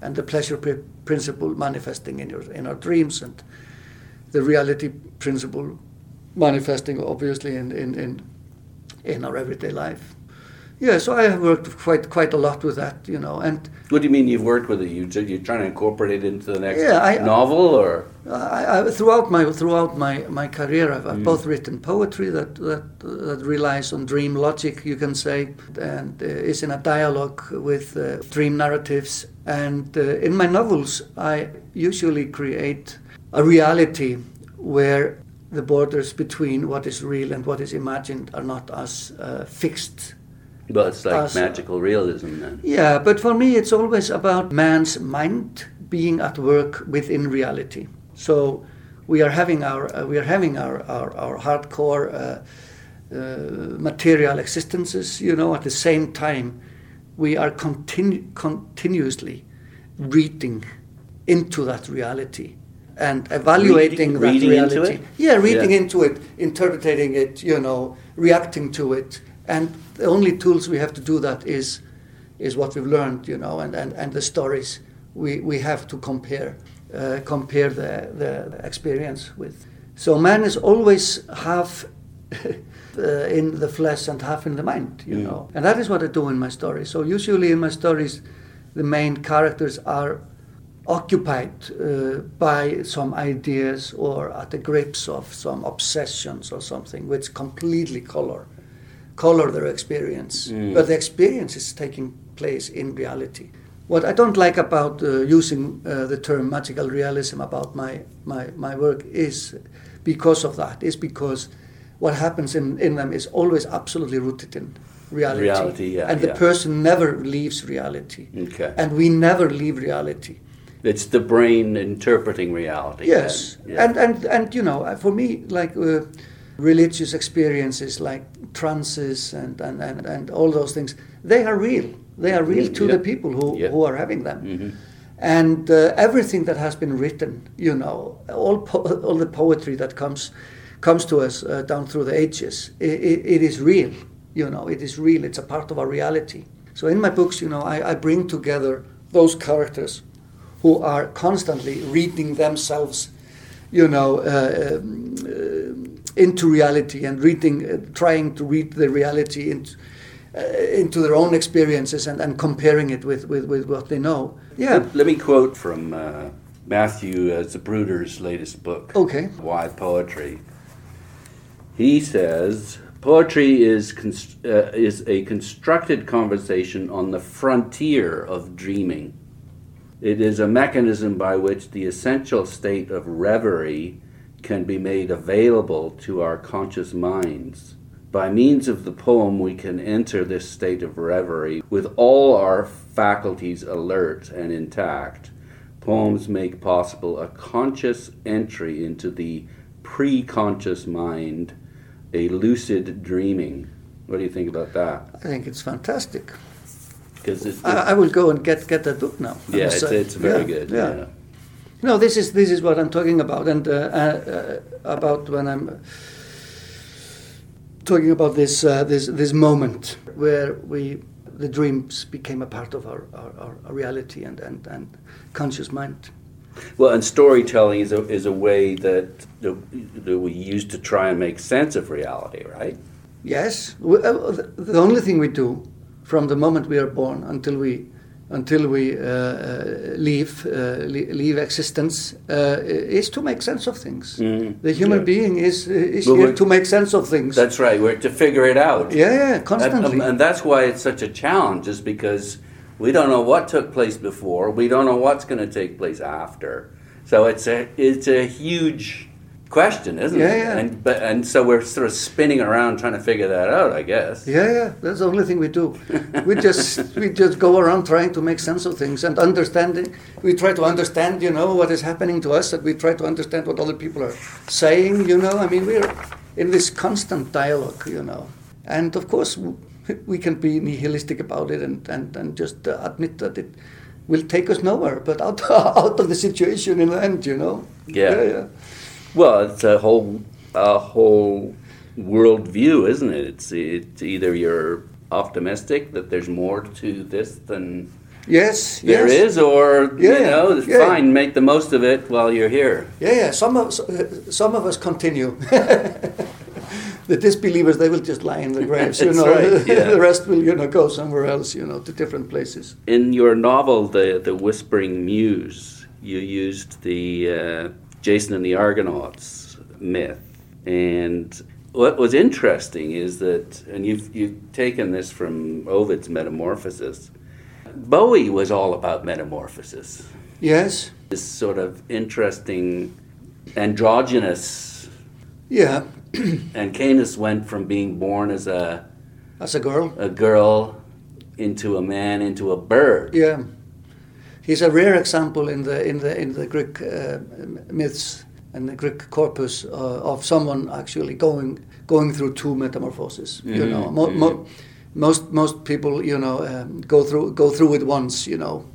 And the pleasure pri- principle manifesting in, your, in our dreams and the reality principle manifesting obviously in, in, in, in our everyday life. Yeah, so I have worked quite quite a lot with that, you know, and What do you mean you've worked with it? You you're trying to incorporate it into the next Yeah, I- novel, or I, I, throughout my throughout my, my career, I've, Mm. I've both written poetry that, that that relies on dream logic, you can say, and uh, is in a dialogue with uh, dream narratives. And uh, in my novels, I usually create a reality where the borders between what is real and what is imagined are not as uh, fixed well, it's like Us- magical realism then. yeah, but for me, it's always about man's mind being at work within reality. So we are having our uh, we are having our our, our hardcore uh, uh, material existences. You know, at the same time, we are continu- continuously reading into that reality and evaluating Reading- that reading into reality. it? Yeah, reading Yeah. into it, interpreting it, you know, reacting to it. And the only tools we have to do that is is what we've learned, you know, and, and, and the stories we, we have to compare uh, compare the, the experience with. So man is always half uh, in the flesh and half in the mind, you know. And that is what I do in my stories. So usually in my stories, the main characters are occupied uh, by some ideas or at the grips of some obsessions or something which completely color color their experience Mm. but the experience is taking place in reality what i don't like about uh, using uh, the term magical realism about my, my, my work is because of that is because what happens in, in them is always absolutely rooted in reality, Reality, yeah, and the yeah. person never leaves reality Okay. and we never leave reality It's the brain interpreting reality. Yes, then. Yeah. and and and you know, for me, like uh, religious experiences, like trances and, and, and, and all those things, they are real. They are real to yeah. the people who, Yeah. who are having them. Mhm. And uh, everything that has been written, you know, all po- all the poetry that comes comes to us uh, down through the ages, i i it is real. You know, it is real. It's a part of our reality. So in my books, you know, I, I bring together those characters who are constantly reading themselves, you know, uh, um, uh, into reality and reading, uh, trying to read the reality into, uh, into their own experiences and, and comparing it with, with, with what they know. Yeah. Let, let me quote from uh, Matthew uh, Zapruder's latest book. Okay. Why Poetry. He says poetry is const- uh, is a constructed conversation on the frontier of dreaming. It is a mechanism by which the essential state of reverie can be made available to our conscious minds. By means of the poem, we can enter this state of reverie with all our faculties alert and intact. Poems make possible a conscious entry into the pre conscious mind, a lucid dreaming. What do you think about that? I think it's fantastic. Because I, I will go and get, get that book now. Yeah, it's, it's very Yeah, good. Yeah. yeah. No, this is this is what I'm talking about, and uh, uh, uh, about when I'm talking about this uh, this this moment where we the dreams became a part of our, our, our reality and, and, and conscious mind. Well, and storytelling is a, is a way that, that that we use to try and make sense of reality, right? Yes, uh, the only thing we do from the moment we are born until we until we uh, uh, leave uh, leave existence uh, is to make sense of things. Mm, the human yeah. being is is here to make sense of things. That's right. We're to figure it out. Yeah, yeah, constantly. And, and that's why it's such a challenge, is because we don't know what took place before. We don't know what's going to take place after. So it's a it's a huge question, isn't yeah, it? Yeah, and but and so we're sort of spinning around trying to figure that out, I guess. Yeah, yeah. That's the only thing we do. we just we just go around trying to make sense of things and understanding. We try to understand, you know, what is happening to us, and we try to understand what other people are saying. You know, I mean, we're in this constant dialogue, you know, and of course we can be nihilistic about it and and, and just uh, admit that it will take us nowhere, but out out of the situation in the end, you know. Yeah. Yeah. yeah. Well, it's a whole a whole world view, isn't it? It's it's either you're optimistic that there's more to this than yes there yes. is, or yeah, you know, yeah. fine, make the most of it while you're here. Yeah, yeah. Some of some of us continue. the disbelievers they will just lie in the graves you know right, yeah. the rest will you know go somewhere else you know to different places in your novel the the whispering muse you used the uh, Jason and the Argonauts myth. And what was interesting is that, and you've, you've taken this from Ovid's Metamorphosis, Bowie was all about metamorphosis. Yes. This sort of interesting androgynous. Yeah. and Caeneus went from being born as a as a girl, a girl, into a man, into a bird. Yeah he's a rare example in the in the in the Greek uh, myths and the Greek corpus uh, of someone actually going going through two metamorphoses. Mm-hmm. You know, mo- mo- mm-hmm. most most people you know um, go through go through it once. You know,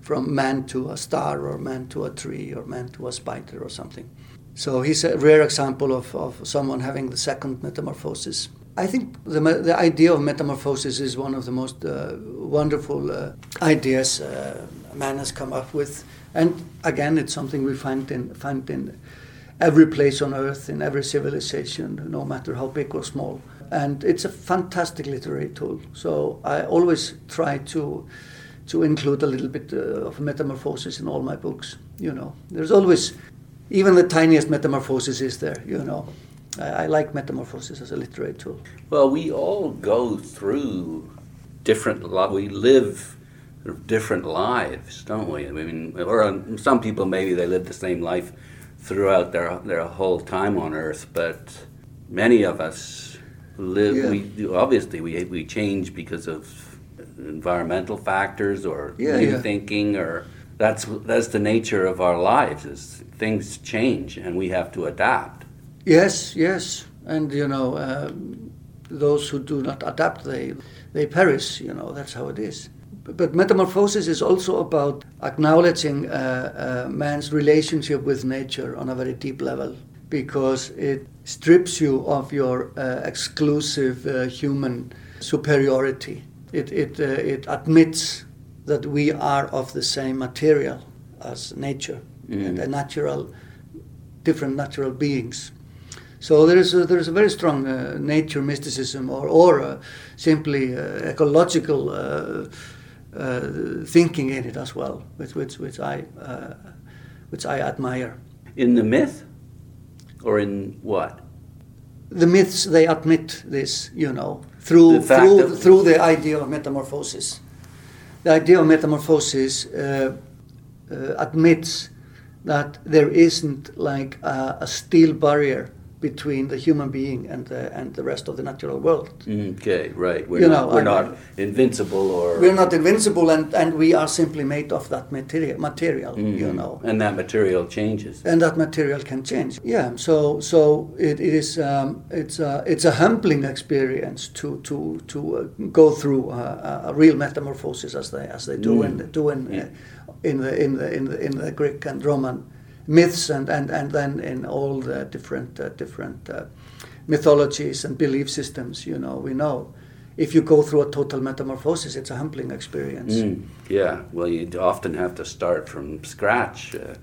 from man to a star, or man to a tree, or man to a spider, or something. So he's a rare example of, of someone having the second metamorphosis. I think the, the idea of metamorphosis is one of the most uh, wonderful uh, ideas uh, man has come up with. And again, it's something we find in, find in every place on earth, in every civilization, no matter how big or small. And it's a fantastic literary tool. So I always try to to include a little bit uh, of metamorphosis in all my books. You know, there's always even the tiniest metamorphosis is there. You know, I, I like metamorphosis as a literary tool. Well, we all go through different. We live different lives, don't we? I mean, or um, some people maybe they live the same life throughout their their whole time on Earth, but many of us live. Yeah. We obviously we we change because of environmental factors or yeah, new yeah. thinking, or that's that's the nature of our lives. Is things change and we have to adapt. Yes, yes, and you know, uh, those who do not adapt, they they perish. You know, that's how it is. But metamorphosis is also about acknowledging uh, uh, man's relationship with nature on a very deep level, because it strips you of your uh, exclusive uh, human superiority. It it uh, it admits that we are of the same material as nature mm. and a natural, different natural beings. So there is a, there is a very strong uh, nature mysticism or, or uh, simply uh, ecological uh, uh, Uh, thinking in it as well, which, which, which, I, uh, which I admire. In the myth? Or in what? The myths, they admit this, you know, through, through, through the idea of metamorphosis. The idea of metamorphosis uh, uh, admits that there isn't like a, a steel barrier between the human being and the, and the rest of the natural world. Okay, right. We're, you not, know, we're not invincible or... We're not invincible and, and we are simply made of that material, material mm-hmm. you know. And that material changes. And that material can change. Yeah, so so it, it is um, it's a, it's a humbling experience to to to uh, go through a, a, real metamorphosis as they as they do mm. in do in, yeah. uh, in the in the in the in the Greek and Roman myths and, and, and then in all the different uh, different uh, mythologies and belief systems you know we know if you go through a total metamorphosis it's a humbling experience mm, yeah well you often have to start from scratch uh,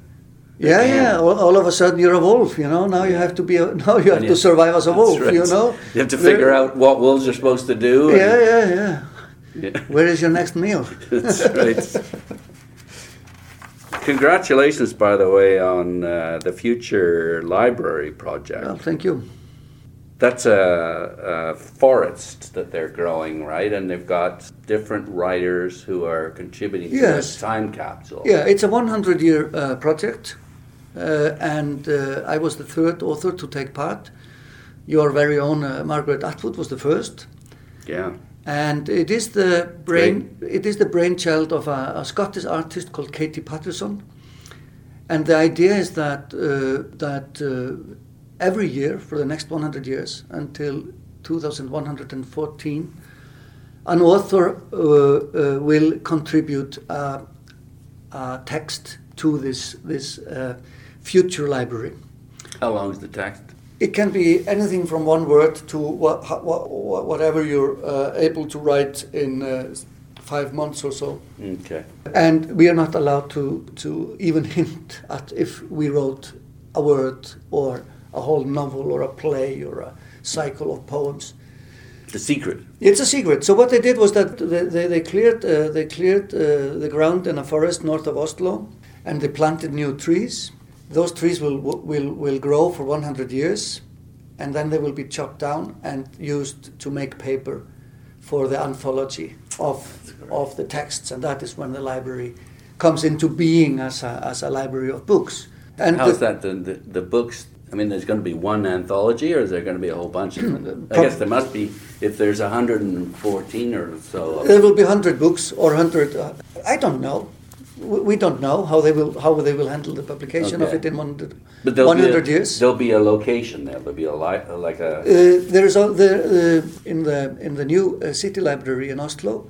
yeah, yeah. All, all, of a sudden you're a wolf. You know. Now you have to be. A, now you have you, to survive as a wolf. Right. You know. You have to figure out what wolves are supposed to do. Yeah, yeah, yeah. Yeah. Where is your next meal? That's right. Congratulations, by the way, on uh, the future library project. Well, thank you. That's a, a forest that they're growing, right? And they've got different writers who are contributing to Yes. this time capsule. Yeah, it's a 100 year uh, project, uh, and uh, I was the third author to take part. Your very own uh, Margaret Atwood was the first, Yeah. And it is the brain. It is the brainchild of a, a Scottish artist called Katie Paterson, and the idea is that uh, that uh, every year for the next 100 years until 2114, an author uh, uh, will contribute a, a text to this this uh, future library. How long is the text? It can be anything from one word to what, what, whatever you're uh, able to write in uh, five months or so. Okay. And we are not allowed to, to even hint at if we wrote a word or a whole novel or a play or a cycle of poems. The secret. It's a secret. So what they did was that they, they, they cleared uh, they cleared uh, the ground in a forest north of Oslo, and they planted new trees. Those trees will will will grow for 100 years, and then they will be chopped down and used to make paper for the anthology of of the texts, and that is when the library comes into being as a as a library of books. And How's the- that? The, the, the books, I mean, there's going to be one anthology or is there going to be a whole bunch of them? I guess there must be, if there's 114 or so. There will be hundred books or hundred. Uh, I don't know. We, don't know how they will how they will handle the publication of it in 100, But there'll be a- 100 years. There'll be a location there. There'll be a li- like a. Uh, there is a, there, uh, in the in the new uh, city library in Oslo,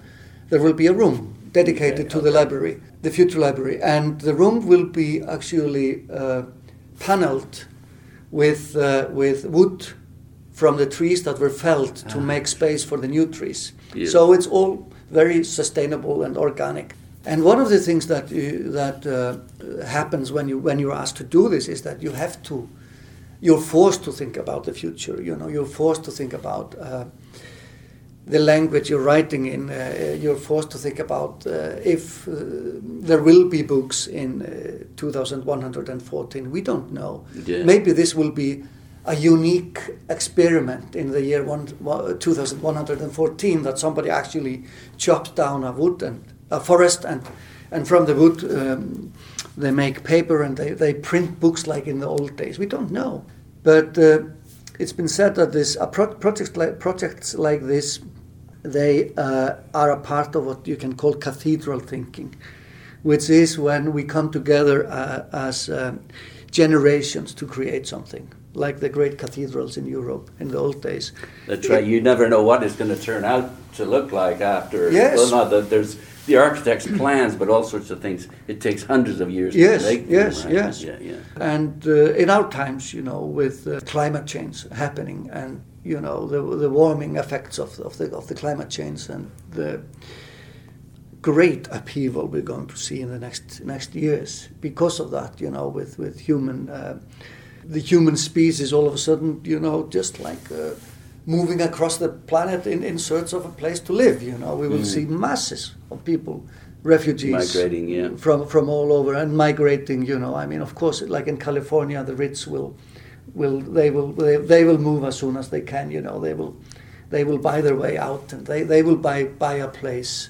there will be a room dedicated Okay, to the library, the future library, and the room will be actually uh, paneled with uh, with wood from the trees that were felled to Ah. make space for the new trees. Yeah. So it's all very sustainable and organic. And one of the things that you, that uh, happens when you when you're asked to do this is that you have to you're forced to think about the future. You know, you're forced to think about uh, the language you're writing in. Uh, you're forced to think about uh, if uh, there will be books in uh, 2114. We don't know. Yeah. Maybe this will be a unique experiment in the year one, one- 2114 that somebody actually chops down a wood and a forest and and from the wood um, they make paper and they, they print books like in the old days. We don't know, but uh, it's been said that this a pro- projects like projects like this they uh, are a part of what you can call cathedral thinking, which is when we come together uh, as um, generations to create something, like the great cathedrals in Europe in the old days. That's right. You never know what it's going to turn out to look like after. Yes. Well, not that there's the architect's plans, but all sorts of things. It takes hundreds of years Yes, to make them, yes, right? yes. Yeah, yeah. And uh, in our times, you know, with uh, climate change happening and you know the, the warming effects of, of the of the climate change and the great upheaval we're going to see in the next next years because of that, you know, with with human uh, the human species all of a sudden, you know, just like. Moving across the planet in, in search of a place to live, you know, we will see masses of people, refugees, Migrating, yeah. from from all over and migrating. You know, I mean, of course, like in California, the rich will will they will they, they will move as soon as they can. You know, they will they will buy their way out and they, they will buy buy a place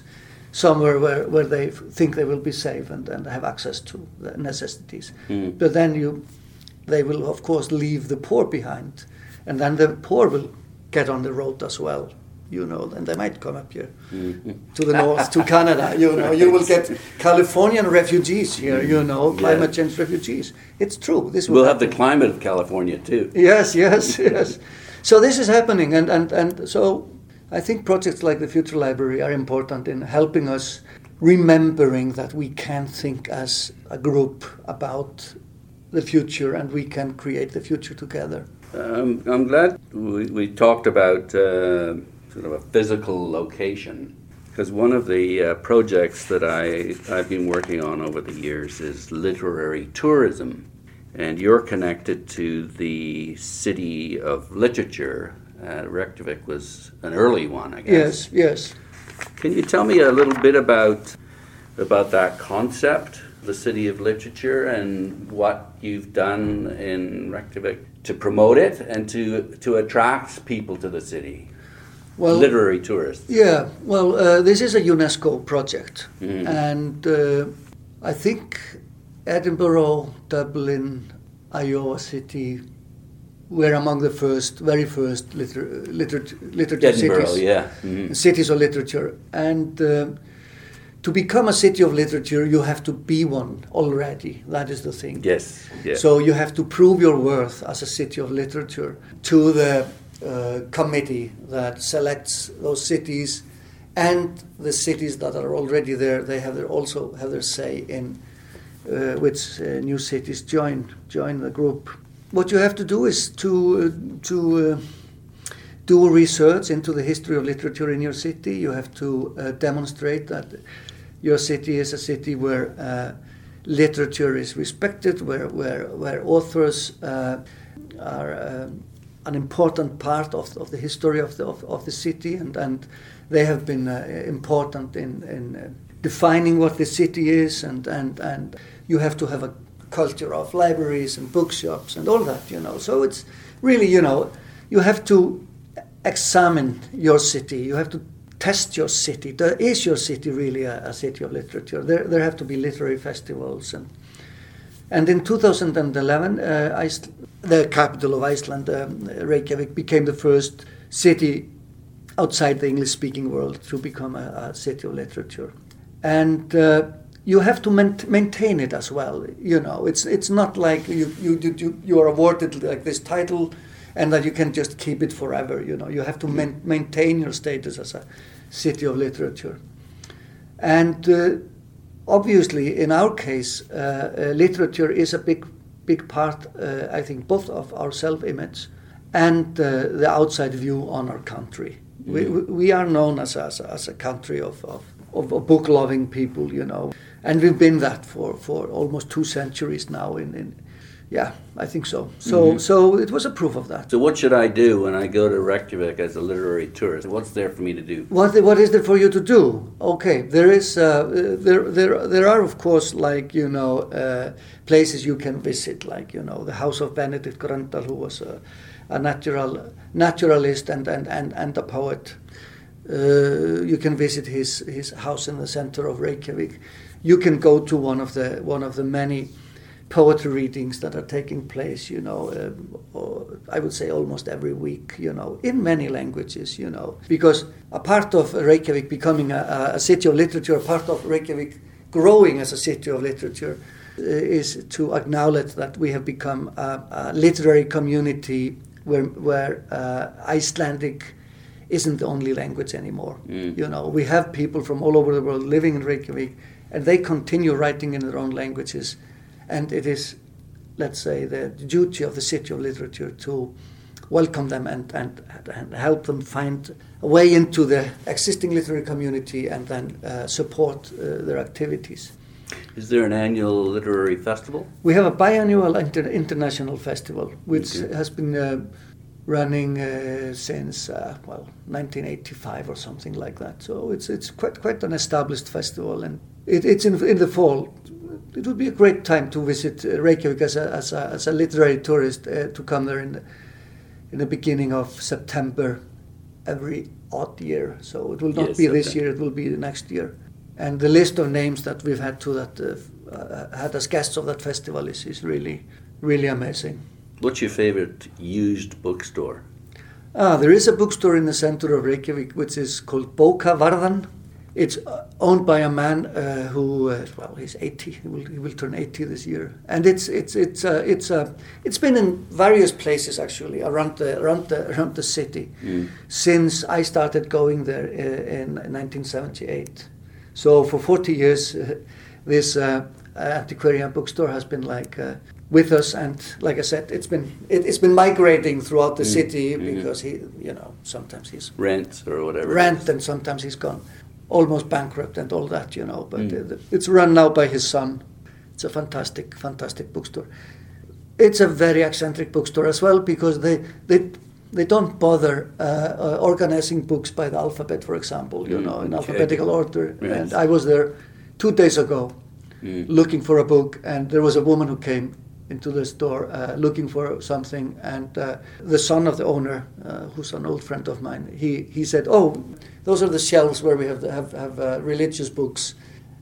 somewhere where, where they think they will be safe and, and have access to the necessities. Mm. But then you they will of course leave the poor behind, and then the poor will get on the road as well. You know, and they might come up here Mhm. to the north, to Canada. You know, you will get Californian refugees here. You know, Yeah. climate change refugees. It's true. This will We'll have the climate of California too. Yes, yes, yes. So this is happening, and, and, and so I think projects like the Future Library are important in helping us remembering that we can think as a group about the future and we can create the future together. Um, I'm glad we, we talked about uh, sort of a physical location because one of the uh, projects that I, I've been working on over the years is literary tourism. And you're connected to the city of literature. Uh, Reykjavik was an early one, I guess. Yes, yes. Can you tell me a little bit about about that concept, the City of Literature, and what you've done in Reykjavik to promote it and to to attract people to the city? Well, literary tourists. Yeah, well, uh, this is a UNESCO project, mm. and uh, I think Edinburgh, Dublin, Iowa City were among the first, very first liter- liter- literature Edinburgh, cities. yeah. Mm-hmm. Cities of literature. And uh, to become a city of literature, you have to be one already. That is the thing. Yes. yes. So you have to prove your worth as a city of literature to the uh, committee that selects those cities and the cities that are already there. They have their, also have their say in uh, which uh, new cities join join the group what you have to do is to uh, to uh, do research into the history of literature in your city. You have to uh, demonstrate that your city is a city where uh, literature is respected, where where where authors uh, are uh, an important part of, of the history of the of, of the city, and and they have been important in in defining what the city is, and and and you have to have a culture of libraries and bookshops and all that, you know. So it's really, you know, you have to examine your city. You have to test your city. Is your city really a, a city of literature? There, there have to be literary festivals and. And in 2011, uh, the capital of Iceland, um, Reykjavik, became the first city outside the English speaking world to become a, a city of literature. And uh, you have to maintain it as well. You know, it's it's not like you you you, you are awarded like this title, and that you can just keep it forever. You know, you have to maintain your status as a city of literature, and uh, obviously, in our case, uh, uh, literature is a big big part. Uh, I think both of our self-image and uh, the outside view on our country. Mm. We, we are known as a, as a country of, of, of book loving people, you know and we've been that for, for almost two centuries now. In, in yeah, I think so. So mm-hmm. so it was a proof of that. So what should I do when I go to Reykjavik as a literary tourist? What's there for me to do? What what is there for you to do? Okay, there is uh, there there there are of course like you know uh, places you can visit like you know the house of Benedikt Gröndal who was a, a natural naturalist and and and, and a poet. Uh, you can visit his his house in the center of Reykjavik you can go to one of the one of the many poetry readings that are taking place, you know, uh, I would say almost every week, you know, in many languages, you know, because a part of Reykjavik becoming a, a city of literature, a part of Reykjavik growing as a city of literature, uh, is to acknowledge that we have become a, a literary community where, where uh, Icelandic isn't the only language anymore. Mm. You know, we have people from all over the world living in Reykjavik and they continue writing in their own languages. And it is, let's say, the duty of the City of Literature to welcome them and, and, and help them find a way into the existing literary community and then uh, support uh, their activities. Is there an annual literary festival? We have a biannual inter- international festival, which okay. has been uh, running uh, since uh, well 1985 or something like that. So it's it's quite quite an established festival, and it, it's in, in the fall. It would be a great time to visit uh, Reykjavik as a, as a, as a literary tourist uh, to come there in the, in the beginning of September every odd year. So it will not yes, be this year; it will be the next year. And the list of names that we've had to that uh, uh, had as guests of that festival is, is really really amazing. What's your favorite used bookstore? Ah, there is a bookstore in the center of Reykjavik which is called Bókavarðan. It's uh, owned by a man uh, who, uh, well, he's 80. He will, he will turn 80 this year, and it's it's it's uh, it's uh, it's been in various places actually around the around the around the city mm. since I started going there uh, in 1978. So for 40 years, this antiquarian bookstore has been like with us and like i said it's been it, has been migrating throughout the mm. city mm-hmm. because he you know sometimes he's rent or whatever rent and sometimes he's gone almost bankrupt and all that you know but mm. it's run now by his son it's a fantastic fantastic bookstore it's a very eccentric bookstore as well because they they they don't bother uh, uh, organizing books by the alphabet, for example, you Mm, know, in okay. alphabetical order. Yes. And I was there two days ago Mm. looking for a book, and there was a woman who came into the store uh, looking for something, and uh, the son of the owner, uh, who's an old friend of mine, he, he said, "Oh, those are the shelves where we have have, have uh, religious books."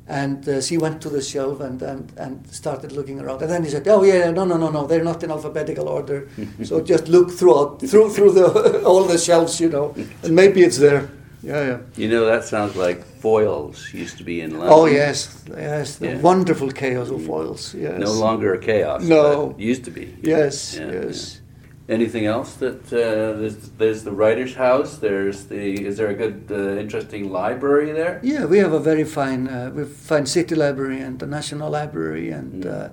And uh, she went to the shelf and, and, and started looking around. And then he said, "Oh yeah, no, no, no, no, they're not in alphabetical order. so just look throughout, through through the all the shelves, you know, and maybe it's there." Yeah, yeah. You know, that sounds like Foyles used to be in London. Oh yes, yes, the Yeah. wonderful chaos of Foyles. Yes. No longer a chaos. No. but used to be. Yes, Yeah, yes. Anything else that uh, there's, there's the writer's house. There's the. Is there a good, uh, interesting library there? Yeah, we have a very fine, uh, we fine city library and the national library, and Mm. uh,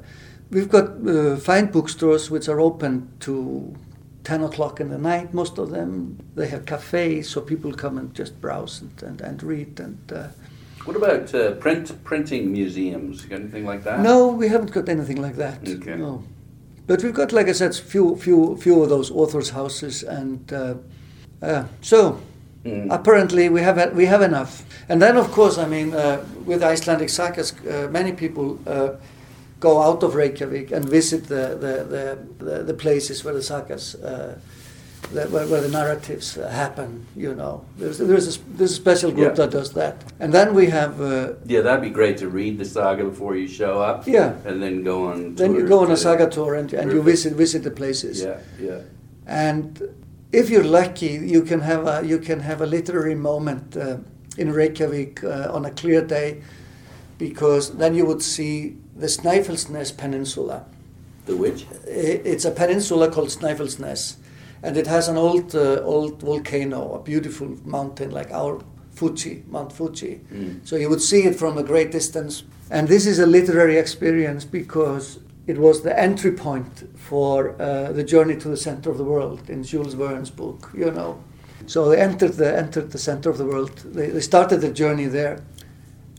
we've got uh, fine bookstores which are open to ten o'clock in the night. Most of them they have cafes, so people come and just browse and, and, and read. And uh, What about uh, print printing museums? You got anything like that? no, we haven't got anything like that. Okay. No, but we've got, like I said, few few few of those authors' houses, and uh, uh, so Mm. apparently we have we have enough. And then, of course, I mean, uh, with Icelandic sagas, uh, many people uh, go out of Reykjavik and visit the the, the, the, the places where the sagas. Uh, the, where, where the narratives uh, happen, you know, there's there's a, there's a special group Yeah. that does that, and then we have uh, Yeah, that'd be great to read the saga before you show up. Yeah. And then go on. then you go on a saga tour and, and you visit visit the places. Yeah, yeah. And if you're lucky, you can have a you can have a literary moment uh, in Reykjavik uh, on a clear day, because then you would see the Snæfellsnes Peninsula. The which? It's a peninsula called Snæfellsnes, and it has an old uh, old volcano, a beautiful mountain like our Fuji, Mount Fuji. Mm. So you would see it from a great distance. And this is a literary experience because it was the entry point for uh, the journey to the center of the world in Jules Verne's book, you know. So they entered the entered the center of the world. They, they started the journey there,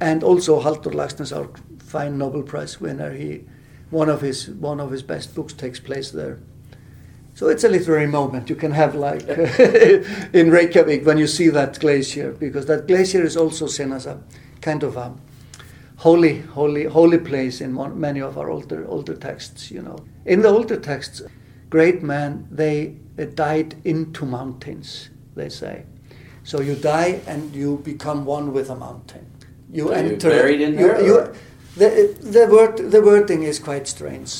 and also Halldór Laxness, our fine Nobel Prize winner, he one of his one of his best books takes place there. So it's a literary moment you can have like in Reykjavik when you see that glacier, because that glacier is also seen as a kind of a holy, holy, holy place in mon- many of our older older texts. You know, in the older texts, great men they, they died into mountains. They say, so you die and you become one with a mountain. You So you're buried in you- there, you- or- the, the word the wording is quite strange.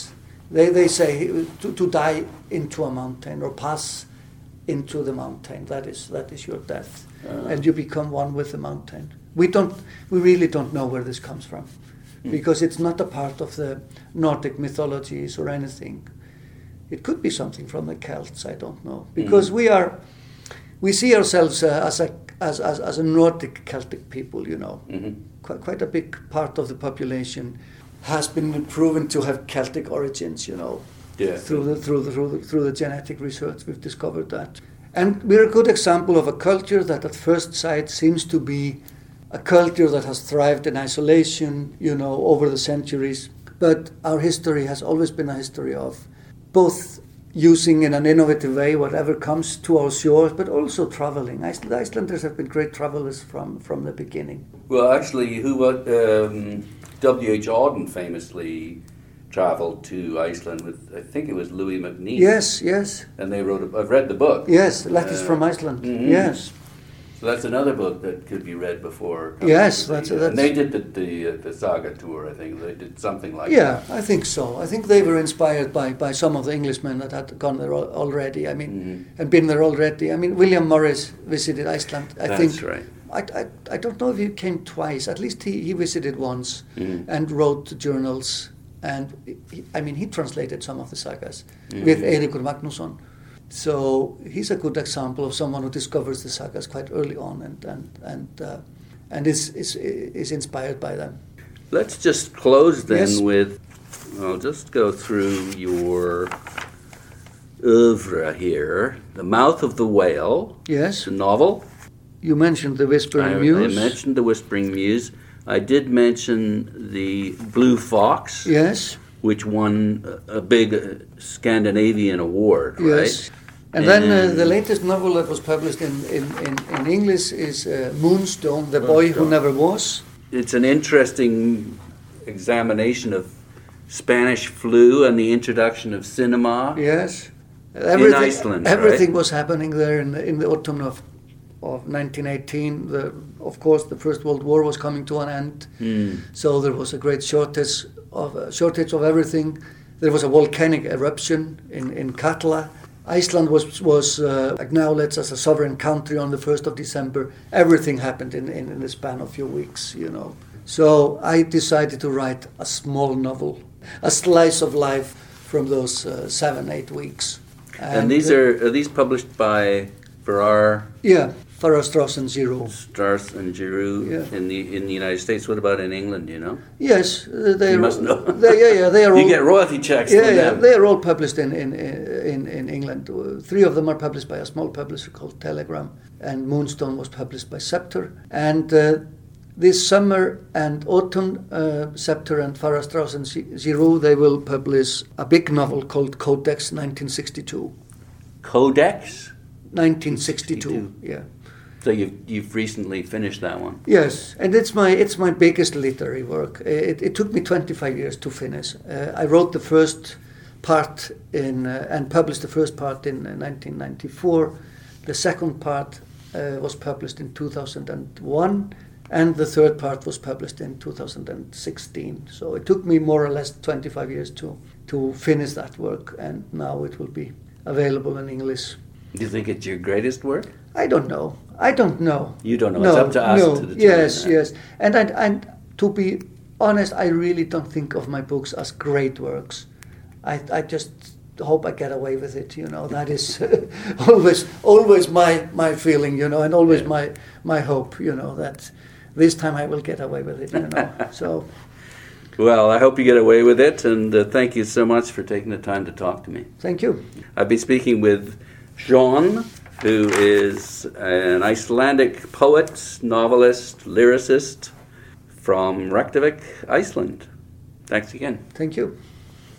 They, they say to, to die into a mountain or pass into the mountain. That is that is your death, Ah. and you become one with the mountain. We don't we really don't know where this comes from, Hmm. because it's not a part of the Nordic mythologies or anything. It could be something from the Celts. I don't know because Mm. we are we see ourselves uh, as a as, as, as a Nordic Celtic people. You know hmm quite, quite a big part of the population has been proven to have Celtic origins, you know, Yeah. through the through the through the, through the genetic research we've discovered that, and we're a good example of a culture that at first sight seems to be a culture that has thrived in isolation, you know, over the centuries. But our history has always been a history of both using in an innovative way whatever comes to our shores, but also traveling. Iceland, Icelanders have been great travelers from, from the beginning. Well, actually, who um, W. H. Auden famously traveled to Iceland with, I think it was Louis MacNeice. Yes, yes, And they wrote. A, I've read the book. yes. Letters Uh, from Iceland. mhm. Yes, So that's another book that could be read before. Yes, the- that's- And they did the the, uh, the saga tour. I think they did something like. That. Yeah, I think so. I think they were inspired by, by some of the Englishmen that had gone there al- already. I mean, Mhm. and been there already. I mean, William Morris visited Iceland. I That's think. right. I, I, I don't know if he came twice. At least he, he visited once Mhm. and wrote journals. And he, I mean, he translated some of the sagas Mhm. with Eirikur Magnusson. So he's a good example of someone who discovers the sagas quite early on and and and uh, and is, is is inspired by them. Let's just close then Yes. with. I'll just go through your oeuvre here. The Mouth of the Whale. Yes, It's a novel. you mentioned the Whispering I, Muse. I mentioned the Whispering Muse. I did mention the Blue Fox, Yes, which won a, big Scandinavian award, right? yes. And then uh, the latest novel that was published in, in, in, in English is uh, Moonstone, The Boy Who Never Was. It's an interesting examination of Spanish flu and the introduction of cinema. Yes. Everything, Iceland, Everything right? was happening there in the, in the autumn of, of 1918. The, of course, the First World War was coming to an end. Hmm. So there was a great shortage of uh, shortage of everything. There was a volcanic eruption in, in Katla. Iceland was was uh, acknowledged as a sovereign country on the first of December. Everything happened in, in, in the span of a few weeks, you know. So I decided to write a small novel, a slice of life from those uh, seven eight weeks. And, these uh, are are these published by Farrar, yeah, Farrar Straus and Giroux. Starth, and Giroux Yeah. in the in the United States? What about in England? You know, Yes, uh, they You must know. They, yeah, yeah, they are all. you get royalty checks. Yeah, yeah, them. they are all published in, in, in, in England. Uh, Three of them are published by a small publisher called Telegram, and Moonstone was published by Sceptre. And uh, this summer and autumn, uh, Sceptre and Farrar Straus and Giroux, they will publish a big novel called CoDex 1962. CoDex. 1962, 62. yeah. So you've you've recently finished that one. Yes, and it's my it's my biggest literary work. It, it took me 25 years to finish. Uh, I wrote the first part in uh, and published the first part in uh, 1994. The second part uh, was published in 2001, and the third part was published in 2016. So it took me more or less 25 years to to finish that work, and now it will be available in English. Do you think it's your greatest work? I don't know. I don't know. You don't know. It's up to us no. to determine Yes, that. yes. And I, and to be honest, I really don't think of my books as great works. I, I just hope I get away with it. You know, that is always always my my feeling. You know, and always Yeah. my my hope. You know that this time I will get away with it. You know, so Well, I hope you get away with it, and uh, thank you so much for taking the time to talk to me. thank you. I've been speaking with Sjón, who is an Icelandic poet, novelist, lyricist from Reykjavik, Iceland. Thanks again. Thank you.